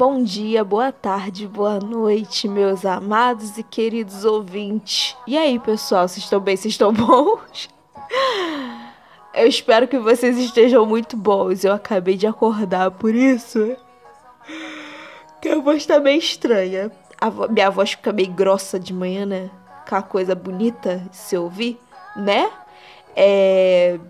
Bom dia, boa tarde, boa noite, meus amados e queridos ouvintes. E aí, pessoal, vocês estão bem? Vocês estão bons? Eu espero que vocês estejam muito bons. Eu acabei de acordar, por isso que a voz tá meio estranha. Vo minha voz fica meio grossa de manhã, né? Aquela coisa bonita se ouvir, né? É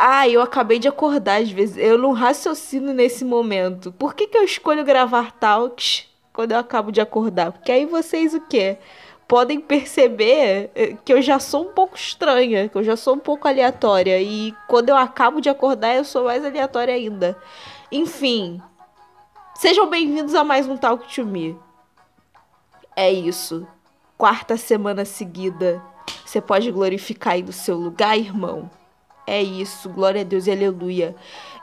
ah, eu acabei de acordar às vezes. Eu não raciocino nesse momento. Por que, que eu escolho gravar talks quando eu acabo de acordar? Porque aí vocês o quê? Podem perceber eh, que eu já sou um pouco estranha, que eu já sou um pouco aleatória. E quando eu acabo de acordar, eu sou mais aleatória ainda. Enfim. Sejam bem-vindos a mais um Talk to Me. É isso. Quarta semana seguida. Você pode glorificar aí no seu lugar, irmão? É isso, glória a Deus e aleluia.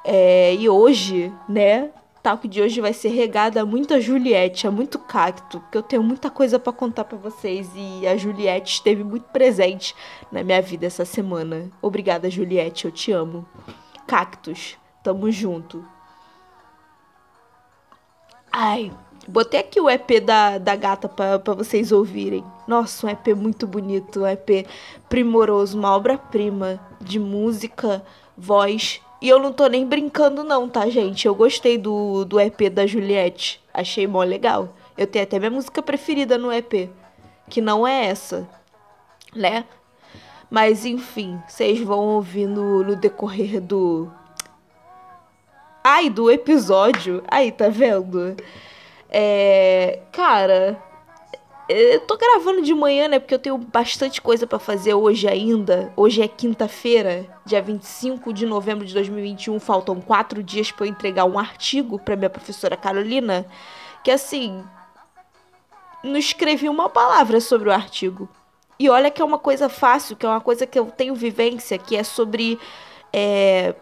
É, e hoje, né, talk de hoje vai ser regada a muita Juliette, a muito cacto, porque eu tenho muita coisa para contar para vocês e a Juliette esteve muito presente na minha vida essa semana. Obrigada, Juliette, eu te amo. Cactus, tamo junto. Ai, Botei aqui o EP da, da gata para vocês ouvirem. Nossa, um EP muito bonito, um EP primoroso, uma obra-prima de música, voz. E eu não tô nem brincando, não, tá, gente? Eu gostei do, do EP da Juliette. Achei mó legal. Eu tenho até minha música preferida no EP, que não é essa, né? Mas enfim, vocês vão ouvir no, no decorrer do. Ai, do episódio. Aí, tá vendo? É, cara, eu tô gravando de manhã, né? Porque eu tenho bastante coisa para fazer hoje ainda. Hoje é quinta-feira, dia 25 de novembro de 2021. Faltam quatro dias para eu entregar um artigo para minha professora Carolina. Que assim. Não escrevi uma palavra sobre o artigo. E olha que é uma coisa fácil, que é uma coisa que eu tenho vivência, que é sobre. É,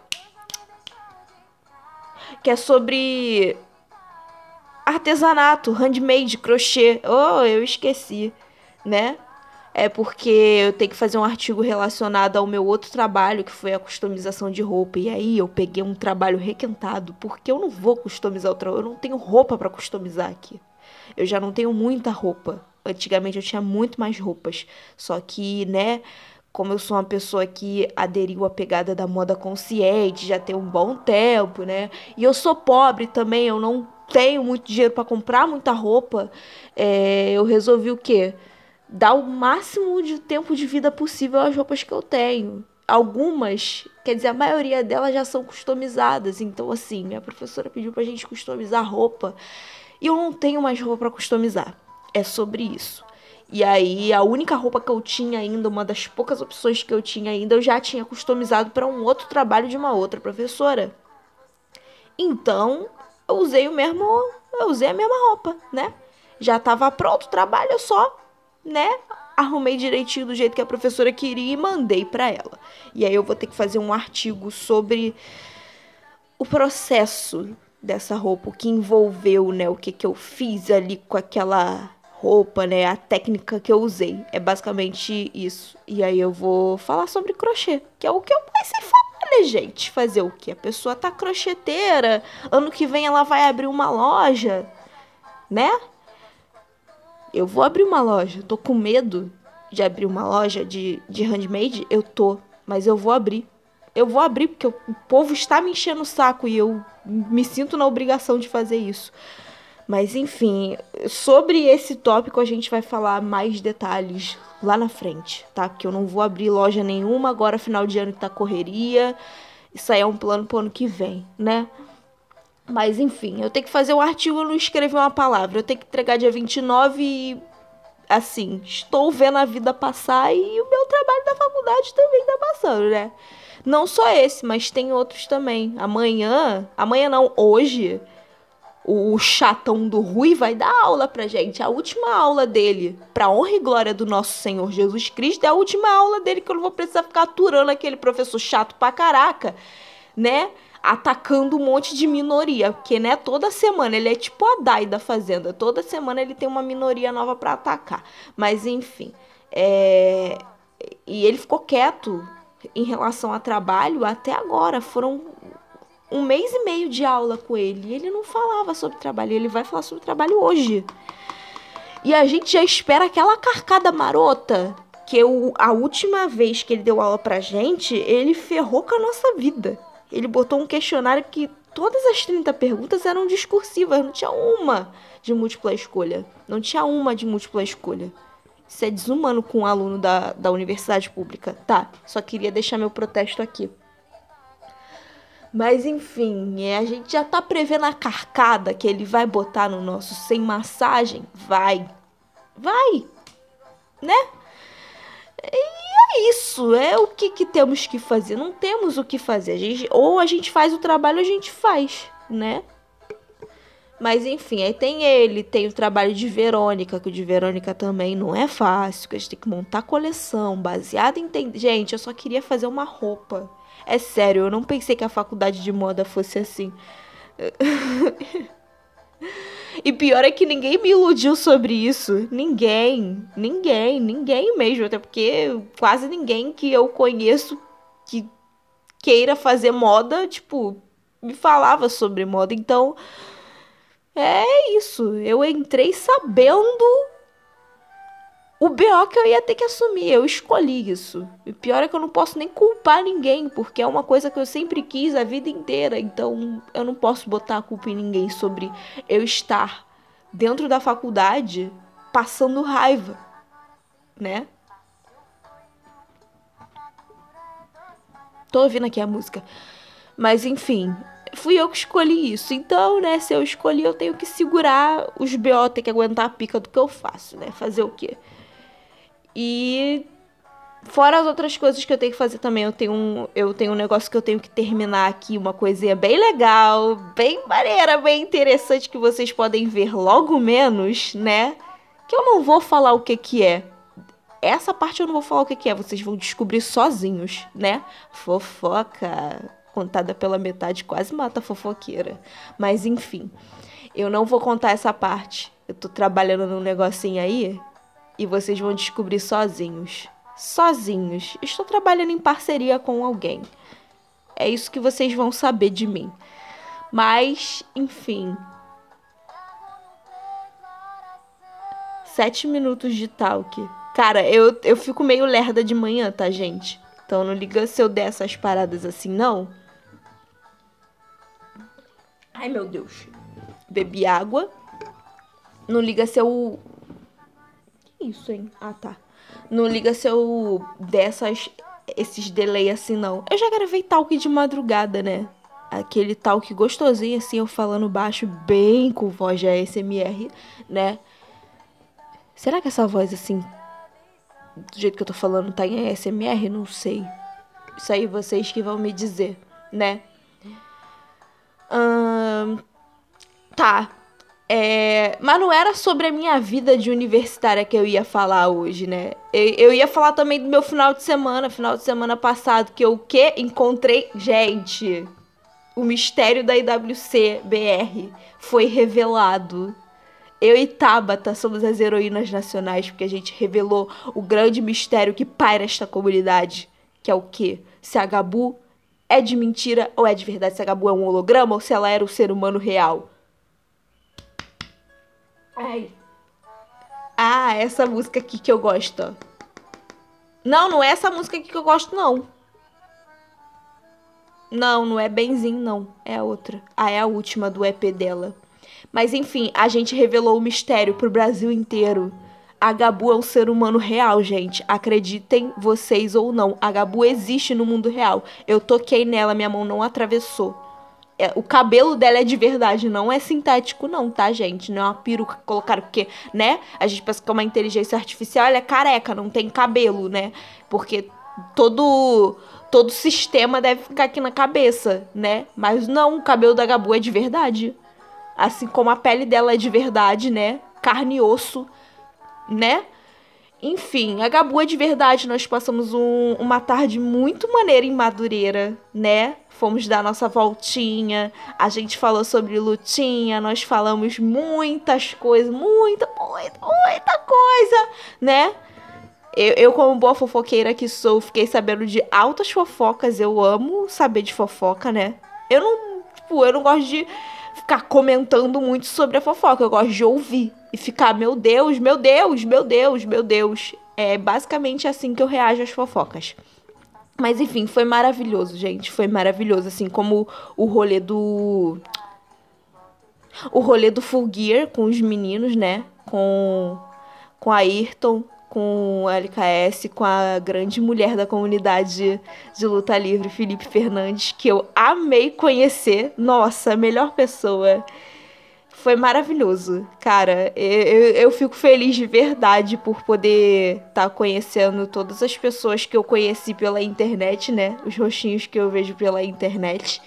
que é sobre artesanato, handmade, crochê. Oh, eu esqueci, né? É porque eu tenho que fazer um artigo relacionado ao meu outro trabalho, que foi a customização de roupa. E aí eu peguei um trabalho requentado, porque eu não vou customizar outra, eu não tenho roupa para customizar aqui. Eu já não tenho muita roupa. Antigamente eu tinha muito mais roupas. Só que, né, como eu sou uma pessoa que aderiu à pegada da moda consciente, já tem um bom tempo, né? E eu sou pobre também, eu não tenho muito dinheiro para comprar muita roupa, é, eu resolvi o quê? Dar o máximo de tempo de vida possível às roupas que eu tenho. Algumas, quer dizer, a maioria delas já são customizadas. Então, assim, minha professora pediu pra gente customizar roupa. E eu não tenho mais roupa para customizar. É sobre isso. E aí, a única roupa que eu tinha ainda, uma das poucas opções que eu tinha ainda, eu já tinha customizado para um outro trabalho de uma outra professora. Então, eu usei o mesmo, eu usei a mesma roupa, né? Já tava pronto o trabalho, eu só, né, arrumei direitinho do jeito que a professora queria e mandei para ela. E aí eu vou ter que fazer um artigo sobre o processo dessa roupa, o que envolveu, né, o que que eu fiz ali com aquela roupa, né, a técnica que eu usei. É basicamente isso. E aí eu vou falar sobre crochê, que é o que eu mais sei falar Olha, gente, fazer o que? A pessoa tá crocheteira, ano que vem ela vai abrir uma loja, né? Eu vou abrir uma loja, tô com medo de abrir uma loja de, de handmade, eu tô, mas eu vou abrir. Eu vou abrir porque o povo está me enchendo o saco e eu me sinto na obrigação de fazer isso. Mas enfim, sobre esse tópico a gente vai falar mais detalhes lá na frente, tá? Porque eu não vou abrir loja nenhuma agora, final de ano que tá correria. Isso aí é um plano pro ano que vem, né? Mas enfim, eu tenho que fazer um artigo, eu não escrever uma palavra. Eu tenho que entregar dia 29 e assim, estou vendo a vida passar e o meu trabalho da faculdade também tá passando, né? Não só esse, mas tem outros também. Amanhã, amanhã não, hoje, o chatão do Rui vai dar aula pra gente. A última aula dele, pra honra e glória do nosso Senhor Jesus Cristo, é a última aula dele que eu não vou precisar ficar aturando aquele professor chato pra caraca, né? Atacando um monte de minoria. Porque, né, toda semana ele é tipo a Dai da Fazenda. Toda semana ele tem uma minoria nova para atacar. Mas, enfim. É... E ele ficou quieto em relação a trabalho até agora. Foram um mês e meio de aula com ele. E ele não falava sobre trabalho. Ele vai falar sobre trabalho hoje. E a gente já espera aquela carcada marota. Que eu, a última vez que ele deu aula pra gente, ele ferrou com a nossa vida. Ele botou um questionário que todas as 30 perguntas eram discursivas, não tinha uma de múltipla escolha. Não tinha uma de múltipla escolha. Isso é desumano com um aluno da, da universidade pública. Tá, só queria deixar meu protesto aqui. Mas enfim, é, a gente já tá prevendo a carcada que ele vai botar no nosso sem massagem? Vai. Vai. Né? E é isso, é o que, que temos que fazer. Não temos o que fazer. A gente, ou a gente faz o trabalho a gente faz, né? Mas enfim, aí tem ele, tem o trabalho de Verônica, que o de Verônica também não é fácil, que a gente tem que montar coleção, baseado em. Gente, eu só queria fazer uma roupa. É sério, eu não pensei que a faculdade de moda fosse assim. e pior é que ninguém me iludiu sobre isso. Ninguém. Ninguém. Ninguém mesmo. Até porque quase ninguém que eu conheço que queira fazer moda, tipo, me falava sobre moda. Então, é isso. Eu entrei sabendo o BO que eu ia ter que assumir. Eu escolhi isso. E pior é que eu não posso nem culpar ninguém, porque é uma coisa que eu sempre quis a vida inteira. Então eu não posso botar a culpa em ninguém sobre eu estar dentro da faculdade passando raiva, né? Tô ouvindo aqui a música. Mas enfim, fui eu que escolhi isso. Então, né, se eu escolhi, eu tenho que segurar os BO, ter que aguentar a pica do que eu faço, né? Fazer o quê? E fora as outras coisas que eu tenho que fazer também, eu tenho um, eu tenho um negócio que eu tenho que terminar aqui, uma coisinha bem legal, bem maneira, bem interessante que vocês podem ver logo menos, né? Que eu não vou falar o que que é. Essa parte eu não vou falar o que que é, vocês vão descobrir sozinhos, né? Fofoca contada pela metade quase mata a fofoqueira. Mas enfim, eu não vou contar essa parte. Eu tô trabalhando num negocinho aí e vocês vão descobrir sozinhos. Sozinhos. Estou trabalhando em parceria com alguém. É isso que vocês vão saber de mim. Mas, enfim. Sete minutos de talk. Cara, eu, eu fico meio lerda de manhã, tá, gente? Então não liga se eu der essas paradas assim, não. Ai, meu Deus. Bebi água. Não liga se eu isso, hein? Ah, tá. Não liga se eu dessas esses delay assim, não. Eu já gravei talk de madrugada, né? Aquele talk gostosinho, assim, eu falando baixo, bem com voz de ASMR, né? Será que essa voz, assim, do jeito que eu tô falando, tá em ASMR? Não sei. Isso aí vocês que vão me dizer, né? Hum, tá. É, mas não era sobre a minha vida de universitária que eu ia falar hoje, né? Eu, eu, ia falar também do meu final de semana, final de semana passado, que eu o quê? Encontrei. Gente, o mistério da IWC BR foi revelado. Eu e Tabata somos as heroínas nacionais, porque a gente revelou o grande mistério que paira esta comunidade. Que é o quê? Se a Gabu é de mentira ou é de verdade? Se a Gabu é um holograma ou se ela era um ser humano real? Ai. Ah, essa música aqui que eu gosto. Não, não é essa música aqui que eu gosto, não. Não, não é Benzinho, não. É a outra. Ah, é a última do EP dela. Mas enfim, a gente revelou o mistério pro Brasil inteiro. A Gabu é um ser humano real, gente. Acreditem vocês ou não. A Gabu existe no mundo real. Eu toquei nela, minha mão não atravessou. É, o cabelo dela é de verdade, não é sintético, não, tá, gente? Não é uma peruca que colocaram, porque, né? A gente pensa que é uma inteligência artificial, ela é careca, não tem cabelo, né? Porque todo todo sistema deve ficar aqui na cabeça, né? Mas não, o cabelo da Gabu é de verdade. Assim como a pele dela é de verdade, né? Carne e osso, né? Enfim, a Gabu é de verdade. Nós passamos um, uma tarde muito maneira em Madureira, né? Fomos dar nossa voltinha, a gente falou sobre lutinha, nós falamos muitas coisas, muita, muita, muita coisa, né? Eu, eu, como boa fofoqueira que sou, fiquei sabendo de altas fofocas. Eu amo saber de fofoca, né? Eu não Tipo, eu não gosto de ficar comentando muito sobre a fofoca. Eu gosto de ouvir e ficar, meu Deus, meu Deus, meu Deus, meu Deus. É basicamente assim que eu reajo às fofocas. Mas enfim, foi maravilhoso, gente. Foi maravilhoso. Assim como o rolê do. O rolê do Full Gear com os meninos, né? Com, com a Ayrton, com a LKS, com a grande mulher da comunidade de luta livre, Felipe Fernandes, que eu amei conhecer. Nossa, melhor pessoa. Foi maravilhoso, cara. Eu, eu fico feliz de verdade por poder estar tá conhecendo todas as pessoas que eu conheci pela internet, né? Os rostinhos que eu vejo pela internet.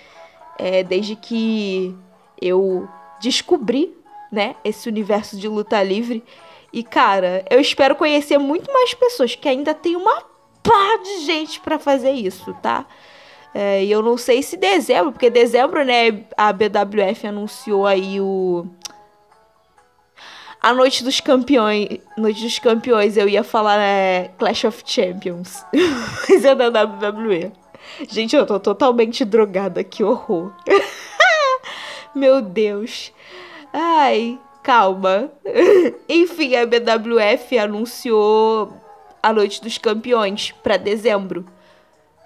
É, desde que eu descobri, né, esse universo de luta livre. E, cara, eu espero conhecer muito mais pessoas, que ainda tem uma pá de gente para fazer isso, tá? É, e eu não sei se dezembro, porque dezembro, né, a BWF anunciou aí o. A Noite dos Campeões. Noite dos Campeões, eu ia falar né, Clash of Champions. Mas é da WWE. Gente, eu tô totalmente drogada, que horror. Meu Deus. Ai, calma. Enfim, a BWF anunciou a Noite dos Campeões para dezembro.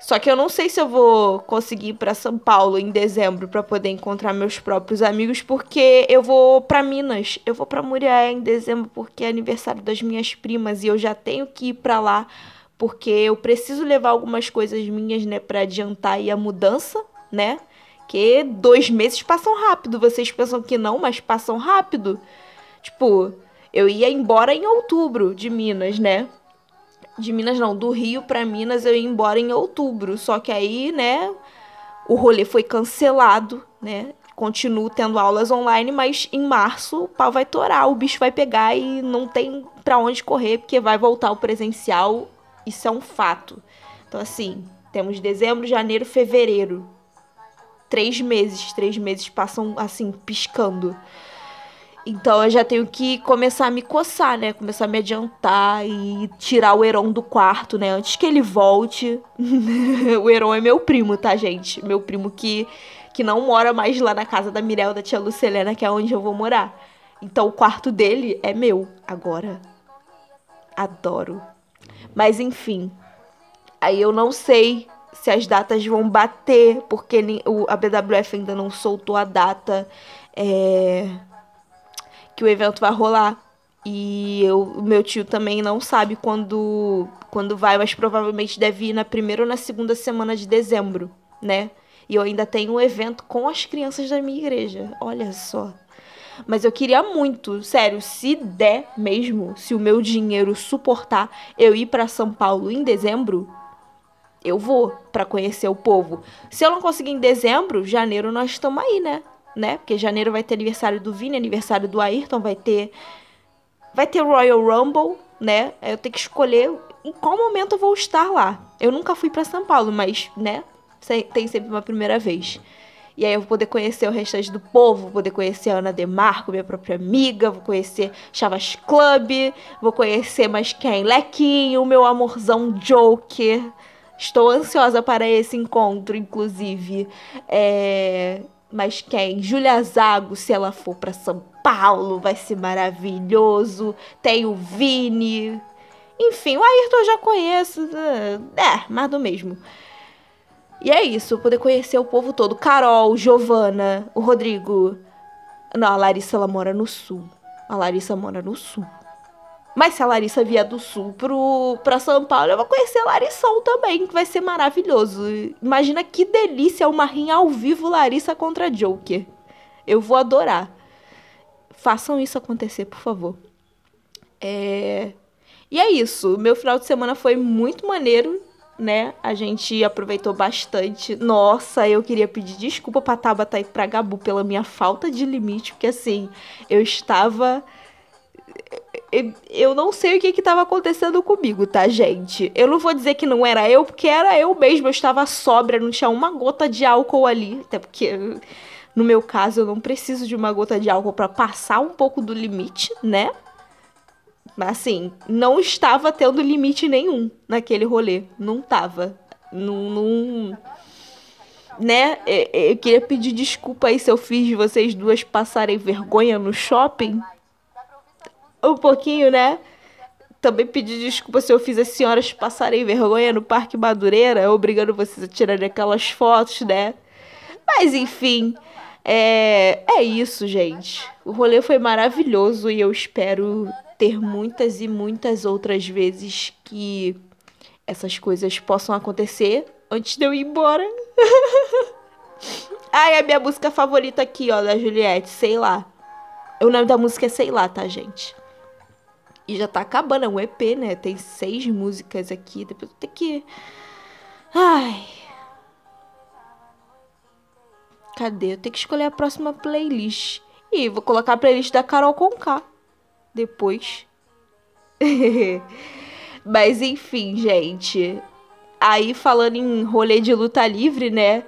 Só que eu não sei se eu vou conseguir ir para São Paulo em dezembro para poder encontrar meus próprios amigos, porque eu vou para Minas. Eu vou para Muriaé em dezembro porque é aniversário das minhas primas e eu já tenho que ir para lá porque eu preciso levar algumas coisas minhas, né, para adiantar aí a mudança, né? Que dois meses passam rápido. Vocês pensam que não, mas passam rápido. Tipo, eu ia embora em outubro de Minas, né? De Minas não, do Rio para Minas eu ia embora em outubro. Só que aí, né, o rolê foi cancelado, né? Continuo tendo aulas online, mas em março o pau vai torar, o bicho vai pegar e não tem para onde correr, porque vai voltar o presencial. Isso é um fato. Então, assim, temos dezembro, janeiro, fevereiro. Três meses, três meses passam assim, piscando. Então eu já tenho que começar a me coçar, né? Começar a me adiantar e tirar o Heron do quarto, né? Antes que ele volte. o Heron é meu primo, tá, gente? Meu primo que, que não mora mais lá na casa da Mirel, da tia Lucelena, que é onde eu vou morar. Então o quarto dele é meu agora. Adoro. Mas enfim. Aí eu não sei se as datas vão bater, porque a BWF ainda não soltou a data. É que o evento vai rolar. E o meu tio também não sabe quando, quando vai, mas provavelmente deve ir na primeira ou na segunda semana de dezembro, né? E eu ainda tenho um evento com as crianças da minha igreja. Olha só. Mas eu queria muito, sério, se der mesmo, se o meu dinheiro suportar eu ir para São Paulo em dezembro, eu vou para conhecer o povo. Se eu não conseguir em dezembro, janeiro nós estamos aí, né? Né? Porque janeiro vai ter aniversário do Vini, aniversário do Ayrton, vai ter vai ter Royal Rumble, né? Eu tenho que escolher em qual momento eu vou estar lá. Eu nunca fui para São Paulo, mas, né? Tem sempre uma primeira vez. E aí eu vou poder conhecer o restante do povo, vou poder conhecer a Ana Demarco, minha própria amiga, vou conhecer Chavas Club, vou conhecer mais quem? Lequinho, meu amorzão Joker. Estou ansiosa para esse encontro, inclusive. É... Mas quem? Julia Zago, se ela for para São Paulo, vai ser maravilhoso. Tem o Vini. Enfim, o Ayrton eu já conheço. É, mais do mesmo. E é isso, poder conhecer o povo todo. Carol, Giovana, o Rodrigo. Não, a Larissa ela mora no sul. A Larissa mora no sul. Mas se a Larissa vier do sul pro, pra São Paulo, eu vou conhecer a Larissol também, que vai ser maravilhoso. Imagina que delícia uma rinha ao vivo Larissa contra Joker. Eu vou adorar. Façam isso acontecer, por favor. É... E é isso. Meu final de semana foi muito maneiro, né? A gente aproveitou bastante. Nossa, eu queria pedir desculpa pra Tabata e pra Gabu pela minha falta de limite, porque assim, eu estava eu não sei o que estava acontecendo comigo, tá, gente? Eu não vou dizer que não era eu, porque era eu mesmo. Eu estava sóbria, não tinha uma gota de álcool ali. Até porque, no meu caso, eu não preciso de uma gota de álcool para passar um pouco do limite, né? Mas assim, não estava tendo limite nenhum naquele rolê. Não tava. Não. não né? Eu queria pedir desculpa aí se eu fiz vocês duas passarem vergonha no shopping. Um pouquinho, né? Também pedir desculpa se eu fiz as senhoras passarem vergonha no Parque Madureira, obrigando vocês a tirarem aquelas fotos, né? Mas enfim, é, é isso, gente. O rolê foi maravilhoso e eu espero ter muitas e muitas outras vezes que essas coisas possam acontecer antes de eu ir embora. Ai, a minha música favorita aqui, ó, da Juliette, sei lá. O nome da música é Sei lá, tá, gente? E já tá acabando, é um EP, né? Tem seis músicas aqui. Depois tenho que. Ai. Cadê? Eu tenho que escolher a próxima playlist. E vou colocar a playlist da Carol Conká. Depois. Mas enfim, gente. Aí falando em rolê de luta livre, né?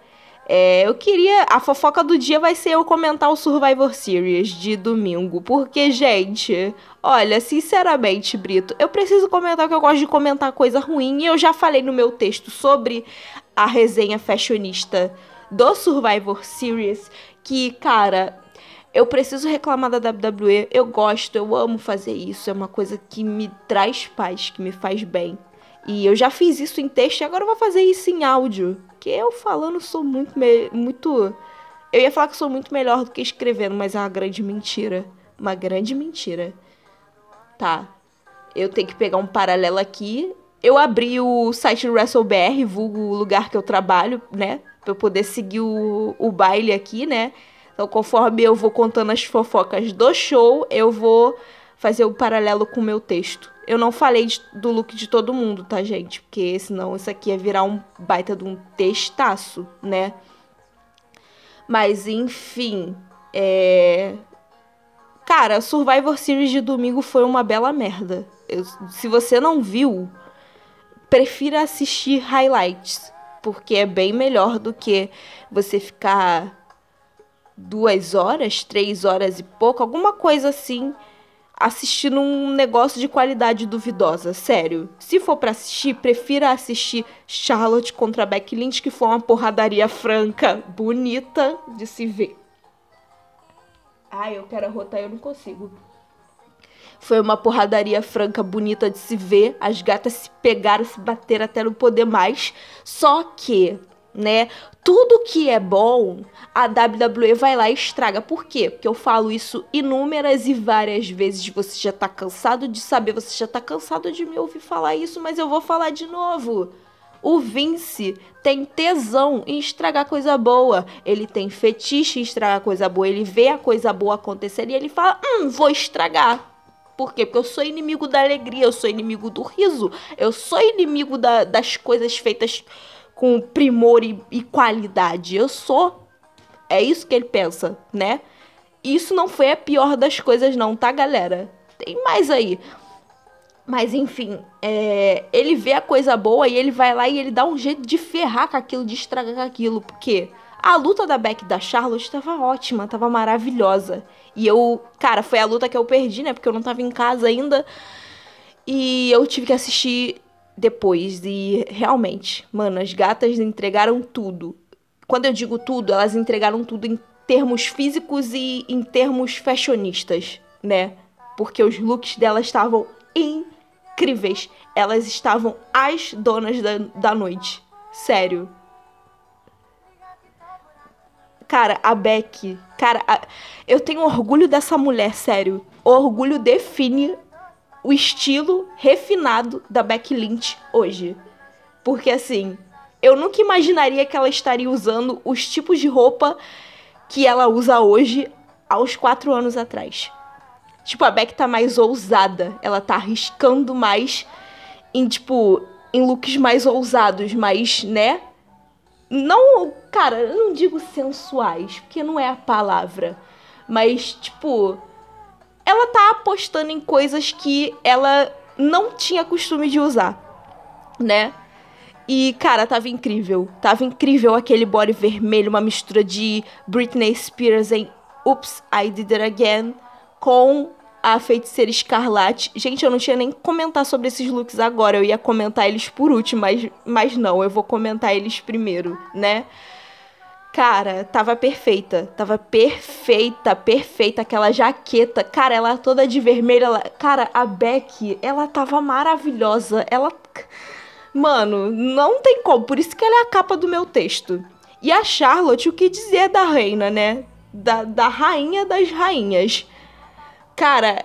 É, eu queria. A fofoca do dia vai ser eu comentar o Survivor Series de domingo. Porque, gente, olha, sinceramente, Brito, eu preciso comentar que eu gosto de comentar coisa ruim. E eu já falei no meu texto sobre a resenha fashionista do Survivor Series. Que, cara, eu preciso reclamar da WWE. Eu gosto, eu amo fazer isso. É uma coisa que me traz paz, que me faz bem. E eu já fiz isso em texto e agora eu vou fazer isso em áudio. Que eu falando sou muito. muito. Eu ia falar que sou muito melhor do que escrevendo, mas é uma grande mentira. Uma grande mentira. Tá. Eu tenho que pegar um paralelo aqui. Eu abri o site do WrestleBR, vulgo o lugar que eu trabalho, né? Pra eu poder seguir o, o baile aqui, né? Então, conforme eu vou contando as fofocas do show, eu vou fazer o paralelo com o meu texto. Eu não falei de, do look de todo mundo, tá, gente? Porque senão isso aqui ia virar um baita de um textaço, né? Mas, enfim. É... Cara, Survivor Series de domingo foi uma bela merda. Eu, se você não viu, prefira assistir highlights. Porque é bem melhor do que você ficar duas horas, três horas e pouco, alguma coisa assim assistindo um negócio de qualidade duvidosa, sério. Se for para assistir, prefira assistir Charlotte contra Becky Lynch, que foi uma porradaria franca, bonita de se ver. Ai, eu quero arrotar, eu não consigo. Foi uma porradaria franca, bonita de se ver. As gatas se pegaram, se bateram até não poder mais. Só que né? Tudo que é bom, a WWE vai lá e estraga. Por quê? Porque eu falo isso inúmeras e várias vezes. Você já tá cansado de saber, você já tá cansado de me ouvir falar isso, mas eu vou falar de novo. O Vince tem tesão em estragar coisa boa. Ele tem fetiche em estragar coisa boa. Ele vê a coisa boa acontecer e ele fala: Hum, vou estragar. Por quê? Porque eu sou inimigo da alegria, eu sou inimigo do riso, eu sou inimigo da, das coisas feitas com primor e, e qualidade. Eu sou. É isso que ele pensa, né? Isso não foi a pior das coisas, não, tá, galera? Tem mais aí. Mas enfim, é, ele vê a coisa boa e ele vai lá e ele dá um jeito de ferrar com aquilo, de estragar com aquilo. Porque a luta da Beck da Charlotte tava ótima, tava maravilhosa. E eu, cara, foi a luta que eu perdi, né? Porque eu não tava em casa ainda. E eu tive que assistir depois. E realmente, mano, as gatas entregaram tudo. Quando eu digo tudo, elas entregaram tudo em termos físicos e em termos fashionistas, né? Porque os looks delas estavam incríveis. Elas estavam as donas da, da noite. Sério. Cara, a Beck. Cara, a, eu tenho orgulho dessa mulher, sério. O orgulho define o estilo refinado da Becky Lynch hoje. Porque assim, eu nunca imaginaria que ela estaria usando os tipos de roupa que ela usa hoje aos quatro anos atrás. Tipo, a Beck tá mais ousada. Ela tá arriscando mais em, tipo, em looks mais ousados, mais, né? Não, cara, eu não digo sensuais, porque não é a palavra. Mas, tipo, ela tá apostando em coisas que ela não tinha costume de usar, né? E, cara, tava incrível. Tava incrível aquele body vermelho, uma mistura de Britney Spears em Oops, I Did It Again com a feiticeira escarlate. Gente, eu não tinha nem comentar sobre esses looks agora. Eu ia comentar eles por último, mas, mas não, eu vou comentar eles primeiro, né? Cara, tava perfeita. Tava perfeita, perfeita. Aquela jaqueta. Cara, ela toda de vermelho. Ela... Cara, a Beck, ela tava maravilhosa. Ela. Mano, não tem como. Por isso que ela é a capa do meu texto. E a Charlotte, o que dizer da reina, né? Da, da rainha das rainhas. Cara,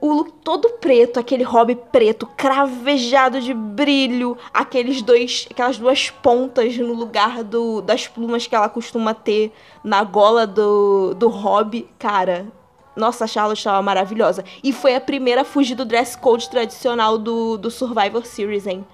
o look todo preto, aquele hobby preto, cravejado de brilho, aqueles dois, aquelas duas pontas no lugar do, das plumas que ela costuma ter na gola do, do hobby. Cara, nossa, a Charlotte estava maravilhosa. E foi a primeira a fugir do dress code tradicional do, do Survivor Series, hein?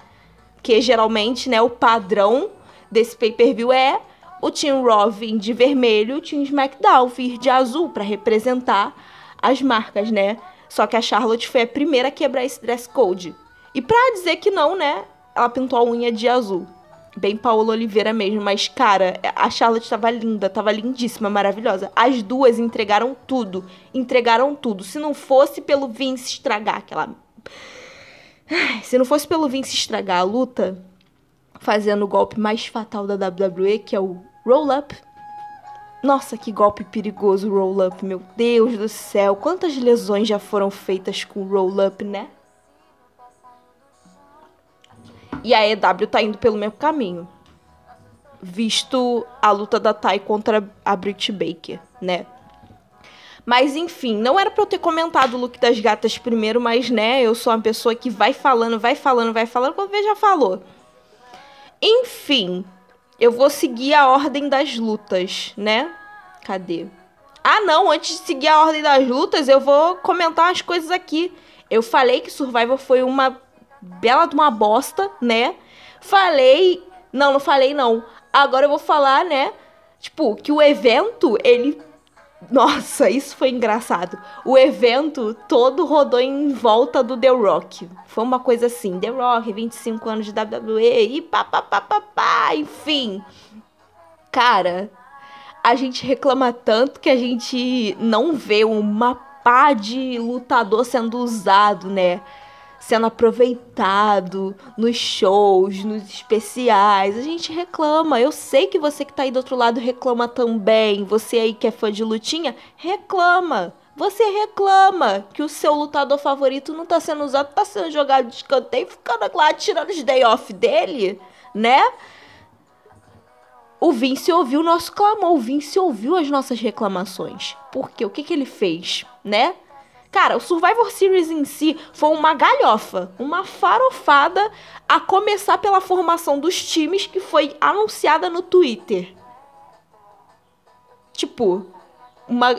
Que geralmente, né, o padrão desse pay-per-view é o Team Raw vir de vermelho, o Team SmackDown vir de azul para representar as marcas, né? Só que a Charlotte foi a primeira a quebrar esse dress code. E pra dizer que não, né? Ela pintou a unha de azul. Bem Paola Oliveira mesmo, mas cara, a Charlotte tava linda, tava lindíssima, maravilhosa. As duas entregaram tudo, entregaram tudo. Se não fosse pelo Vince estragar aquela se não fosse pelo Vince estragar a luta, fazendo o golpe mais fatal da WWE, que é o roll up, nossa, que golpe perigoso roll-up, meu Deus do céu. Quantas lesões já foram feitas com roll-up, né? E a EW tá indo pelo mesmo caminho. Visto a luta da Tai contra a Britt Baker, né? Mas enfim, não era pra eu ter comentado o look das gatas primeiro, mas né, eu sou uma pessoa que vai falando, vai falando, vai falando, quando vê já falou. Enfim, eu vou seguir a ordem das lutas, né? Cadê? Ah, não, antes de seguir a ordem das lutas, eu vou comentar umas coisas aqui. Eu falei que Survivor foi uma bela de uma bosta, né? Falei. Não, não falei não. Agora eu vou falar, né? Tipo, que o evento, ele. Nossa, isso foi engraçado. O evento todo rodou em volta do The Rock. Foi uma coisa assim: The Rock, 25 anos de WWE e pá, pá, pá, pá, pá, enfim. Cara, a gente reclama tanto que a gente não vê uma pá de lutador sendo usado, né? Sendo aproveitado nos shows, nos especiais. A gente reclama. Eu sei que você que tá aí do outro lado reclama também. Você aí que é fã de lutinha, reclama. Você reclama que o seu lutador favorito não tá sendo usado, tá sendo jogado de escanteio, ficando lá tirando os day off dele, né? O Vince ouviu o nosso clamor, o Vince ouviu as nossas reclamações. Porque o que, que ele fez, né? Cara, o Survivor Series em si foi uma galhofa, uma farofada, a começar pela formação dos times que foi anunciada no Twitter. Tipo, uma,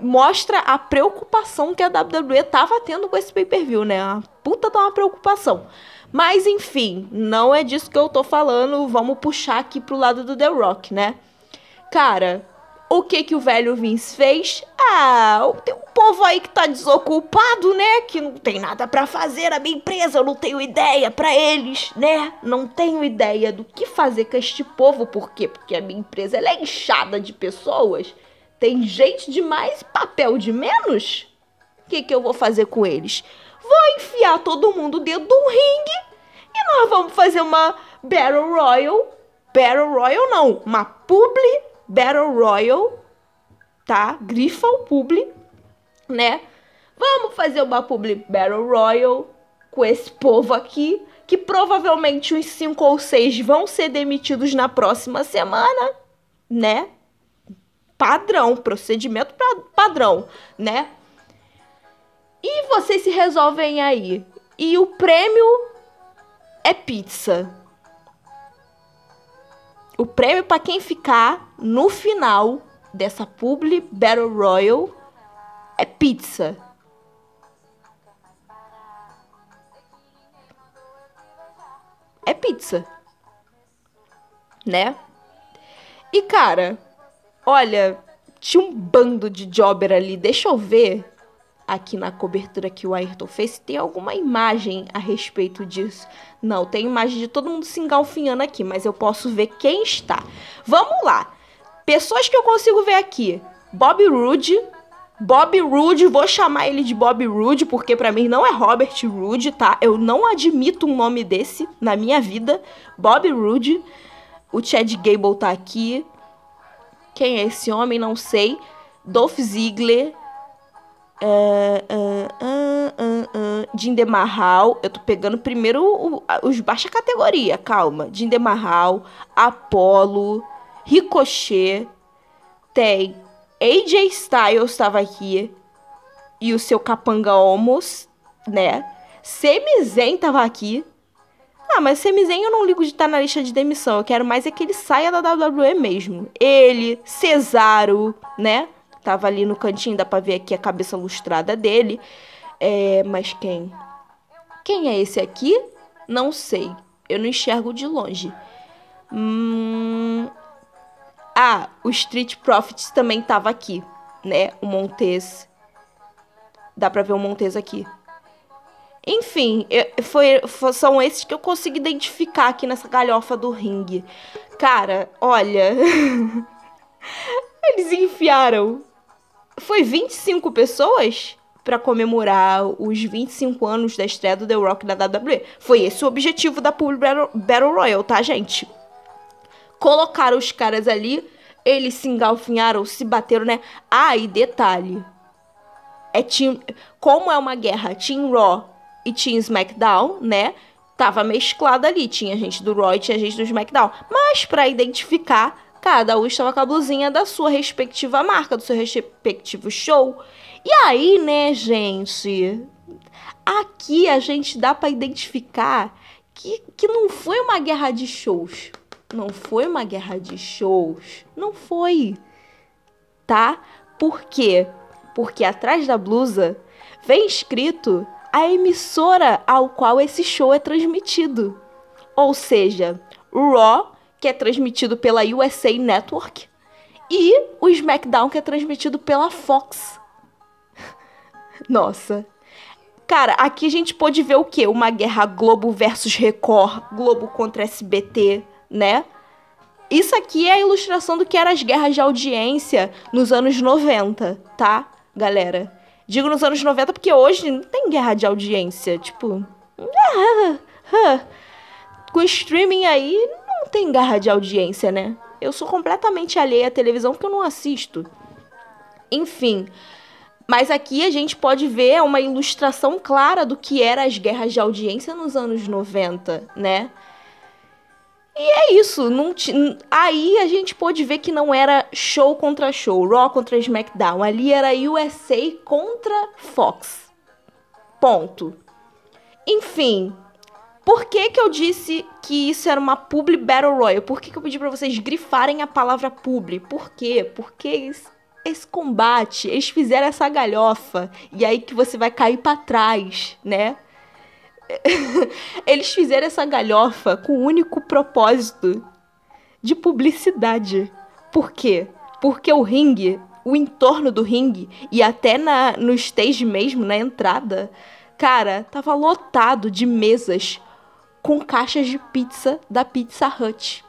mostra a preocupação que a WWE tava tendo com esse pay-per-view, né? A puta de uma preocupação. Mas enfim, não é disso que eu tô falando. Vamos puxar aqui pro lado do The Rock, né? Cara, o que que o velho Vince fez? Ah, tem um povo aí que tá desocupado, né? Que não tem nada para fazer na minha empresa, eu não tenho ideia para eles, né? Não tenho ideia do que fazer com este povo, por quê? Porque a minha empresa é inchada de pessoas. Tem gente de mais, papel de menos. O que que eu vou fazer com eles? Vou enfiar todo mundo dentro de um ringue e nós vamos fazer uma Battle Royal. Battle Royal não, uma Publi Battle Royal, tá? Grifa o Publi, né? Vamos fazer uma Publi Battle Royal com esse povo aqui, que provavelmente uns 5 ou 6 vão ser demitidos na próxima semana, né? Padrão, procedimento padrão, né? E vocês se resolvem aí. E o prêmio é pizza. O prêmio para quem ficar no final dessa Publi Battle Royal é pizza. É pizza. Né? E cara, olha, tinha um bando de jobber ali. Deixa eu ver aqui na cobertura que o Ayrton fez tem alguma imagem a respeito disso. Não, tem imagem de todo mundo se engalfinhando aqui, mas eu posso ver quem está. Vamos lá. Pessoas que eu consigo ver aqui. Bob Rude. Bob Rude, vou chamar ele de Bob Rude, porque para mim não é Robert Rude, tá? Eu não admito um nome desse na minha vida. Bob Rude. O Chad Gable tá aqui. Quem é esse homem? Não sei. Dolph Ziggler. Uh, uh, uh. Eu tô pegando primeiro o, os baixa categoria, calma. Jinder Mahal, Apollo, Ricochet. Tem AJ Styles estava aqui. E o seu capanga Homos, né? Sami Zayn tava aqui. Ah, mas Sami Zayn eu não ligo de estar tá na lista de demissão. Eu quero mais é que ele saia da WWE mesmo. Ele, Cesaro, né? Tava ali no cantinho, dá pra ver aqui a cabeça lustrada dele. É, mas quem? Quem é esse aqui? Não sei. Eu não enxergo de longe. Hum... Ah, o Street Profits também tava aqui, né? O Montes. Dá pra ver o Montes aqui. Enfim, foi, foi, são esses que eu consigo identificar aqui nessa galhofa do ringue. Cara, olha. Eles enfiaram. Foi 25 pessoas para comemorar os 25 anos da estreia do The Rock da WWE. Foi esse o objetivo da Public Battle, Royale, tá, gente? Colocaram os caras ali, eles se engalfinharam, se bateram, né? Ah, e detalhe. É team, como é uma guerra Team Raw e tinha SmackDown, né? Tava mesclado ali, tinha gente do Raw e tinha gente do SmackDown. Mas para identificar, cada um estava com a blusinha da sua respectiva marca, do seu respectivo show. E aí, né, gente? Aqui a gente dá para identificar que, que não foi uma guerra de shows. Não foi uma guerra de shows. Não foi. Tá? Por quê? Porque atrás da blusa vem escrito a emissora ao qual esse show é transmitido. Ou seja, Raw, que é transmitido pela USA Network, e o SmackDown, que é transmitido pela Fox. Nossa. Cara, aqui a gente pode ver o quê? Uma guerra Globo versus Record, Globo contra SBT, né? Isso aqui é a ilustração do que eram as guerras de audiência nos anos 90, tá, galera? Digo nos anos 90 porque hoje não tem guerra de audiência. Tipo. Com streaming aí, não tem guerra de audiência, né? Eu sou completamente alheia à televisão porque eu não assisto. Enfim. Mas aqui a gente pode ver uma ilustração clara do que eram as guerras de audiência nos anos 90, né? E é isso. T... Aí a gente pôde ver que não era show contra show, Raw contra SmackDown. Ali era USA contra Fox. Ponto. Enfim. Por que, que eu disse que isso era uma publi Battle Royale? Por que, que eu pedi para vocês grifarem a palavra publi? Por quê? Porque esse, esse combate, eles fizeram essa galhofa. E aí que você vai cair para trás, né? Eles fizeram essa galhofa com o único propósito de publicidade. Por quê? Porque o ringue, o entorno do ringue e até na, no stage mesmo, na entrada, cara, tava lotado de mesas com caixas de pizza da Pizza Hut.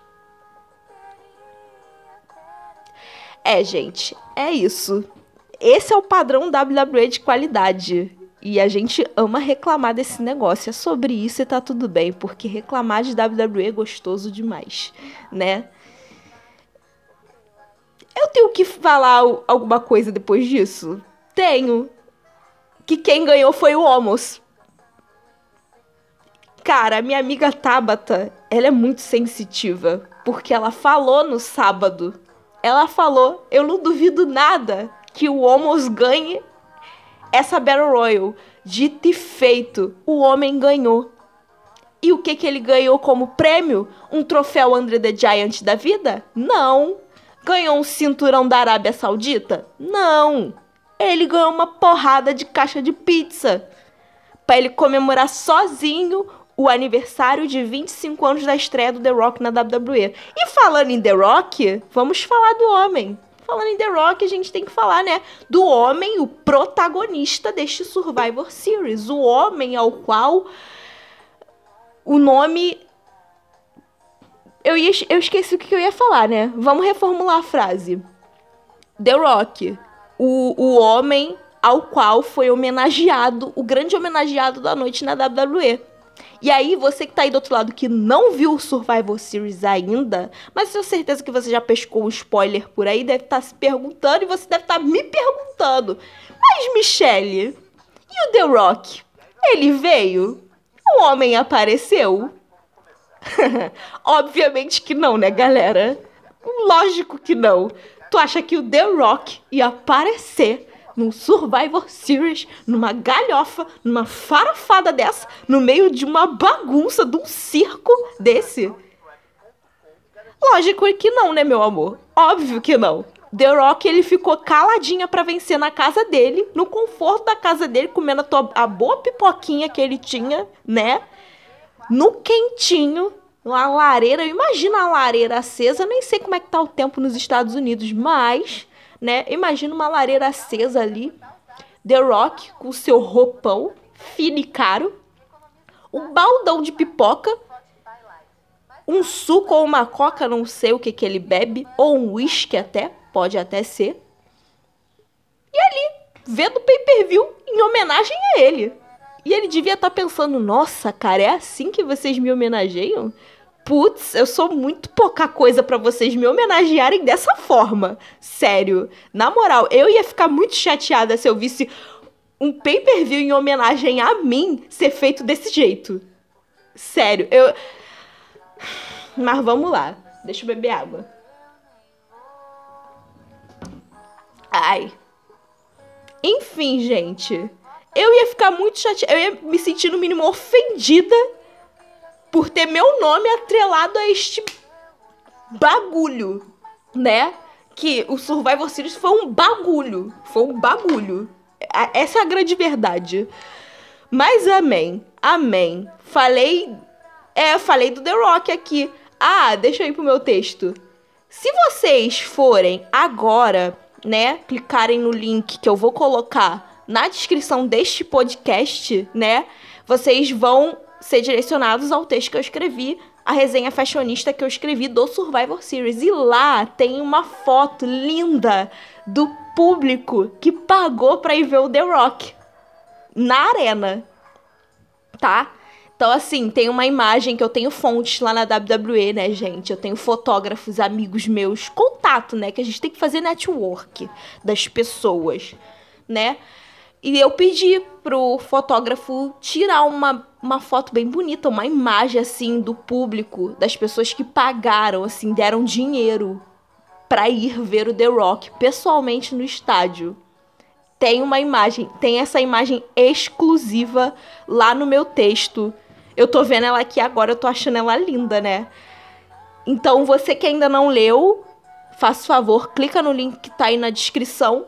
É, gente, é isso. Esse é o padrão WWE de qualidade. E a gente ama reclamar desse negócio. É sobre isso e tá tudo bem, porque reclamar de WWE é gostoso demais, né? Eu tenho que falar alguma coisa depois disso? Tenho. Que quem ganhou foi o Homos. Cara, minha amiga Tabata, ela é muito sensitiva, porque ela falou no sábado. Ela falou: "Eu não duvido nada que o Homos ganhe essa Battle Royale, dito e feito, o homem ganhou. E o que, que ele ganhou como prêmio? Um troféu Andre the Giant da vida? Não. Ganhou um cinturão da Arábia Saudita? Não. Ele ganhou uma porrada de caixa de pizza. Para ele comemorar sozinho o aniversário de 25 anos da estreia do The Rock na WWE. E falando em The Rock, vamos falar do homem falando em The Rock, a gente tem que falar, né, do homem, o protagonista deste Survivor Series, o homem ao qual o nome eu, ia, eu esqueci o que eu ia falar, né? Vamos reformular a frase. The Rock, o, o homem ao qual foi homenageado, o grande homenageado da noite na WWE. E aí, você que tá aí do outro lado que não viu o Survivor Series ainda, mas tenho certeza que você já pescou um spoiler por aí, deve estar tá se perguntando e você deve estar tá me perguntando. Mas, Michelle, e o The Rock? Ele veio? O homem apareceu? Obviamente que não, né, galera? Lógico que não. Tu acha que o The Rock ia aparecer num Survivor Series, numa galhofa, numa farofada dessa, no meio de uma bagunça, de um circo desse? Lógico que não, né, meu amor? Óbvio que não. The Rock, ele ficou caladinha para vencer na casa dele, no conforto da casa dele, comendo a, a boa pipoquinha que ele tinha, né? No quentinho, uma lareira. Imagina a lareira acesa, nem sei como é que tá o tempo nos Estados Unidos, mas né? Imagina uma lareira acesa ali, The Rock com seu roupão fino e caro, um baldão de pipoca, um suco ou uma coca, não sei o que que ele bebe, ou um whisky até, pode até ser. E ali, vendo o pay-per-view em homenagem a ele. E ele devia estar tá pensando, nossa, cara, é assim que vocês me homenageiam? Putz, eu sou muito pouca coisa para vocês me homenagearem dessa forma. Sério. Na moral, eu ia ficar muito chateada se eu visse um pay-per-view em homenagem a mim ser feito desse jeito. Sério, eu. Mas vamos lá. Deixa eu beber água. Ai. Enfim, gente. Eu ia ficar muito chateada. Eu ia me sentir, no mínimo, ofendida por ter meu nome atrelado a este bagulho, né? Que o Survivor Series foi um bagulho. Foi um bagulho. Essa é a grande verdade. Mas amém. Amém. Falei. É, falei do The Rock aqui. Ah, deixa eu ir pro meu texto. Se vocês forem agora, né, clicarem no link que eu vou colocar na descrição deste podcast, né, vocês vão ser direcionados ao texto que eu escrevi, a resenha fashionista que eu escrevi do Survivor Series. E lá tem uma foto linda do público que pagou pra ir ver o The Rock na arena. Tá? Então, assim, tem uma imagem que eu tenho fontes lá na WWE, né, gente? Eu tenho fotógrafos, amigos meus, contato, né? Que a gente tem que fazer network das pessoas, né? E eu pedi pro fotógrafo tirar uma, uma foto bem bonita, uma imagem assim do público, das pessoas que pagaram, assim, deram dinheiro para ir ver o The Rock pessoalmente no estádio. Tem uma imagem, tem essa imagem exclusiva lá no meu texto. Eu tô vendo ela aqui agora, eu tô achando ela linda, né? Então, você que ainda não leu, faça favor, clica no link que tá aí na descrição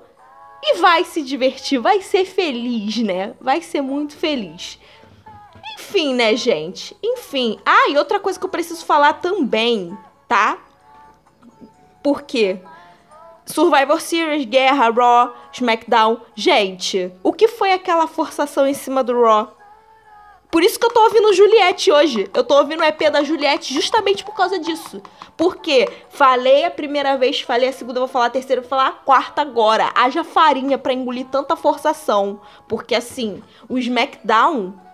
e vai se divertir, vai ser feliz, né? Vai ser muito feliz. Enfim, né, gente? Enfim. Ah, e outra coisa que eu preciso falar também, tá? Por quê? Survivor Series, Guerra, Raw, SmackDown. Gente, o que foi aquela forçação em cima do Raw? Por isso que eu tô ouvindo Juliette hoje. Eu tô ouvindo o EP da Juliette justamente por causa disso. Porque falei a primeira vez, falei a segunda, vou falar a terceira, vou falar a quarta agora. Haja farinha para engolir tanta forçação. Porque assim, o SmackDown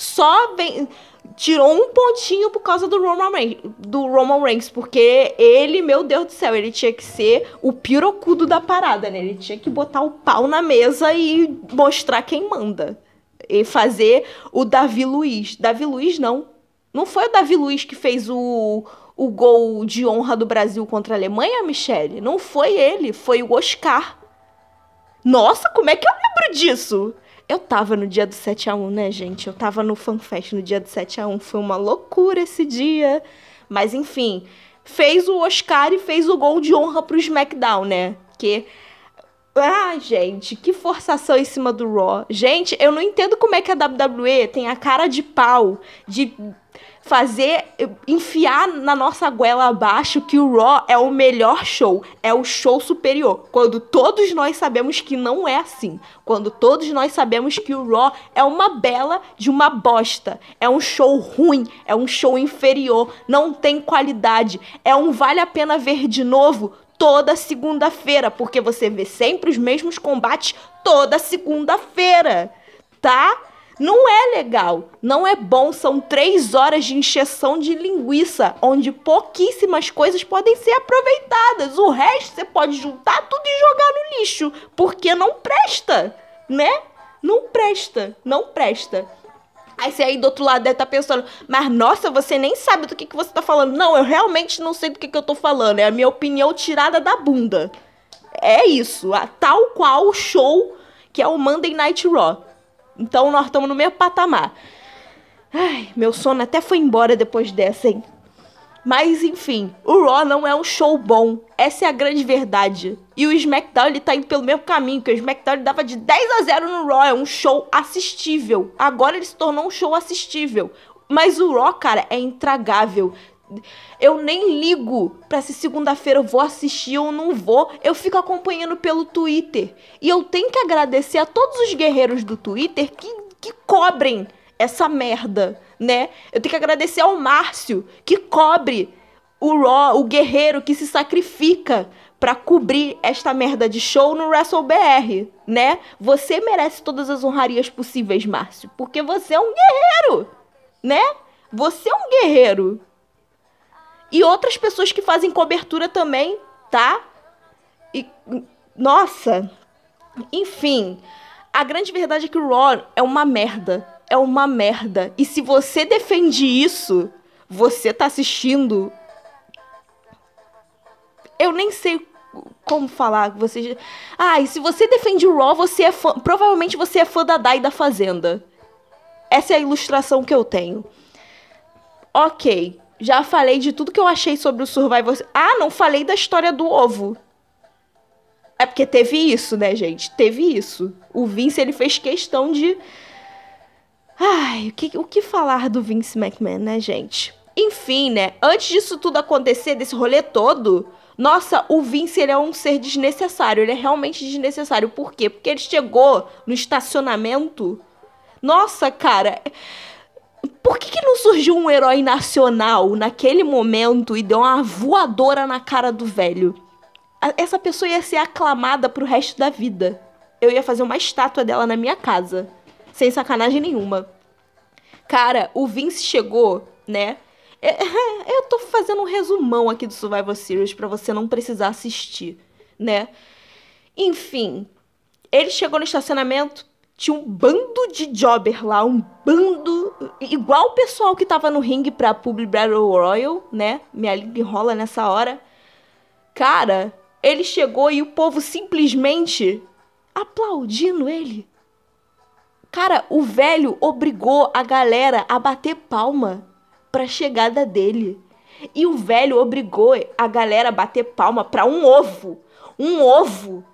só vem tirou um pontinho por causa do Roman Reigns, do Roman Reigns, porque ele, meu Deus do céu, ele tinha que ser o pirocudo da parada, né? Ele tinha que botar o pau na mesa e mostrar quem manda e fazer o Davi Luiz. Davi Luiz não. Não foi o Davi Luiz que fez o, o gol de honra do Brasil contra a Alemanha, Michele? Não foi ele, foi o Oscar. Nossa, como é que eu lembro disso? Eu tava no dia do 7 a 1 né, gente? Eu tava no FanFest no dia do 7 a 1 Foi uma loucura esse dia. Mas enfim, fez o Oscar e fez o gol de honra pro SmackDown, né? Que ah, gente, que forçação em cima do Raw. Gente, eu não entendo como é que a WWE tem a cara de pau de fazer, enfiar na nossa goela abaixo que o Raw é o melhor show, é o show superior. Quando todos nós sabemos que não é assim. Quando todos nós sabemos que o Raw é uma bela de uma bosta. É um show ruim, é um show inferior, não tem qualidade. É um vale a pena ver de novo toda segunda-feira, porque você vê sempre os mesmos combates toda segunda-feira, tá? Não é legal, não é bom. São três horas de encheção de linguiça, onde pouquíssimas coisas podem ser aproveitadas. O resto você pode juntar tudo e jogar no lixo, porque não presta, né? Não presta, não presta. Aí você aí do outro lado deve estar tá pensando, mas nossa, você nem sabe do que, que você está falando. Não, eu realmente não sei do que, que eu estou falando. É a minha opinião tirada da bunda. É isso, a, tal qual o show que é o Monday Night Raw. Então nós estamos no mesmo patamar. Ai, meu sono até foi embora depois dessa, hein? Mas enfim, o Raw não é um show bom. Essa é a grande verdade. E o SmackDown ele tá indo pelo mesmo caminho, que o SmackDown dava de 10 a 0 no Raw, é um show assistível. Agora ele se tornou um show assistível. Mas o Raw, cara, é intragável. Eu nem ligo pra se segunda-feira eu vou assistir ou não vou. Eu fico acompanhando pelo Twitter. E eu tenho que agradecer a todos os guerreiros do Twitter que, que cobrem essa merda, né? Eu tenho que agradecer ao Márcio, que cobre o Raw, o guerreiro que se sacrifica para cobrir esta merda de show no WrestleBR, né? Você merece todas as honrarias possíveis, Márcio, porque você é um guerreiro, né? Você é um guerreiro. E outras pessoas que fazem cobertura também, tá? E nossa, enfim, a grande verdade é que o Raw é uma merda é uma merda. E se você defende isso, você tá assistindo. Eu nem sei como falar. Você. Ah, e se você defende o Raw, você é fã. Provavelmente você é fã da Dai da Fazenda. Essa é a ilustração que eu tenho. Ok. Já falei de tudo que eu achei sobre o Survivor. Ah, não falei da história do ovo. É porque teve isso, né, gente? Teve isso. O Vince, ele fez questão de Ai, o que, o que falar do Vince McMahon, né, gente? Enfim, né? Antes disso tudo acontecer, desse rolê todo, nossa, o Vince ele é um ser desnecessário. Ele é realmente desnecessário. Por quê? Porque ele chegou no estacionamento. Nossa, cara. Por que, que não surgiu um herói nacional naquele momento e deu uma voadora na cara do velho? Essa pessoa ia ser aclamada pro resto da vida. Eu ia fazer uma estátua dela na minha casa. Sem sacanagem nenhuma. Cara, o Vince chegou, né? É, eu tô fazendo um resumão aqui do Survivor Series para você não precisar assistir, né? Enfim, ele chegou no estacionamento, tinha um bando de jobber lá, um bando. Igual o pessoal que tava no ringue pra Public Battle Royal, né? Minha língua enrola nessa hora. Cara, ele chegou e o povo simplesmente aplaudindo ele. Cara, o velho obrigou a galera a bater palma pra chegada dele. E o velho obrigou a galera a bater palma pra um ovo. Um ovo.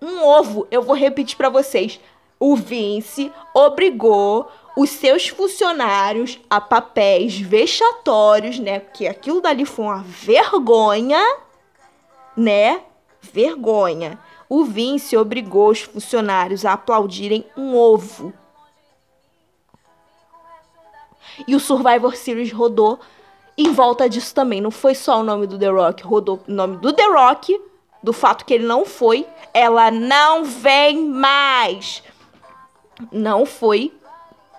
Um ovo. Eu vou repetir para vocês. O Vince obrigou os seus funcionários a papéis vexatórios, né? Porque aquilo dali foi uma vergonha, né? Vergonha o Vince obrigou os funcionários a aplaudirem um ovo. E o Survivor Series rodou em volta disso também. Não foi só o nome do The Rock, rodou o nome do The Rock, do fato que ele não foi. Ela não vem mais. Não foi.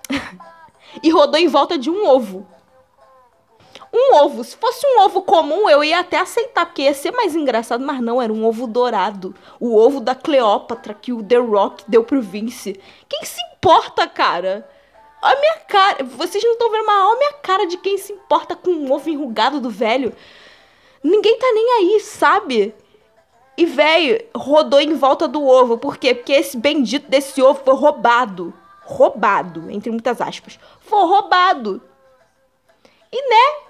e rodou em volta de um ovo. Um ovo. Se fosse um ovo comum, eu ia até aceitar, porque ia ser mais engraçado, mas não, era um ovo dourado. O ovo da Cleópatra que o The Rock deu pro Vince. Quem se importa, cara? A minha cara. Vocês não estão vendo, mas olha a minha cara de quem se importa com um ovo enrugado do velho. Ninguém tá nem aí, sabe? E, velho, rodou em volta do ovo. Por quê? Porque esse bendito desse ovo foi roubado. Roubado, entre muitas aspas. Foi roubado. E, né?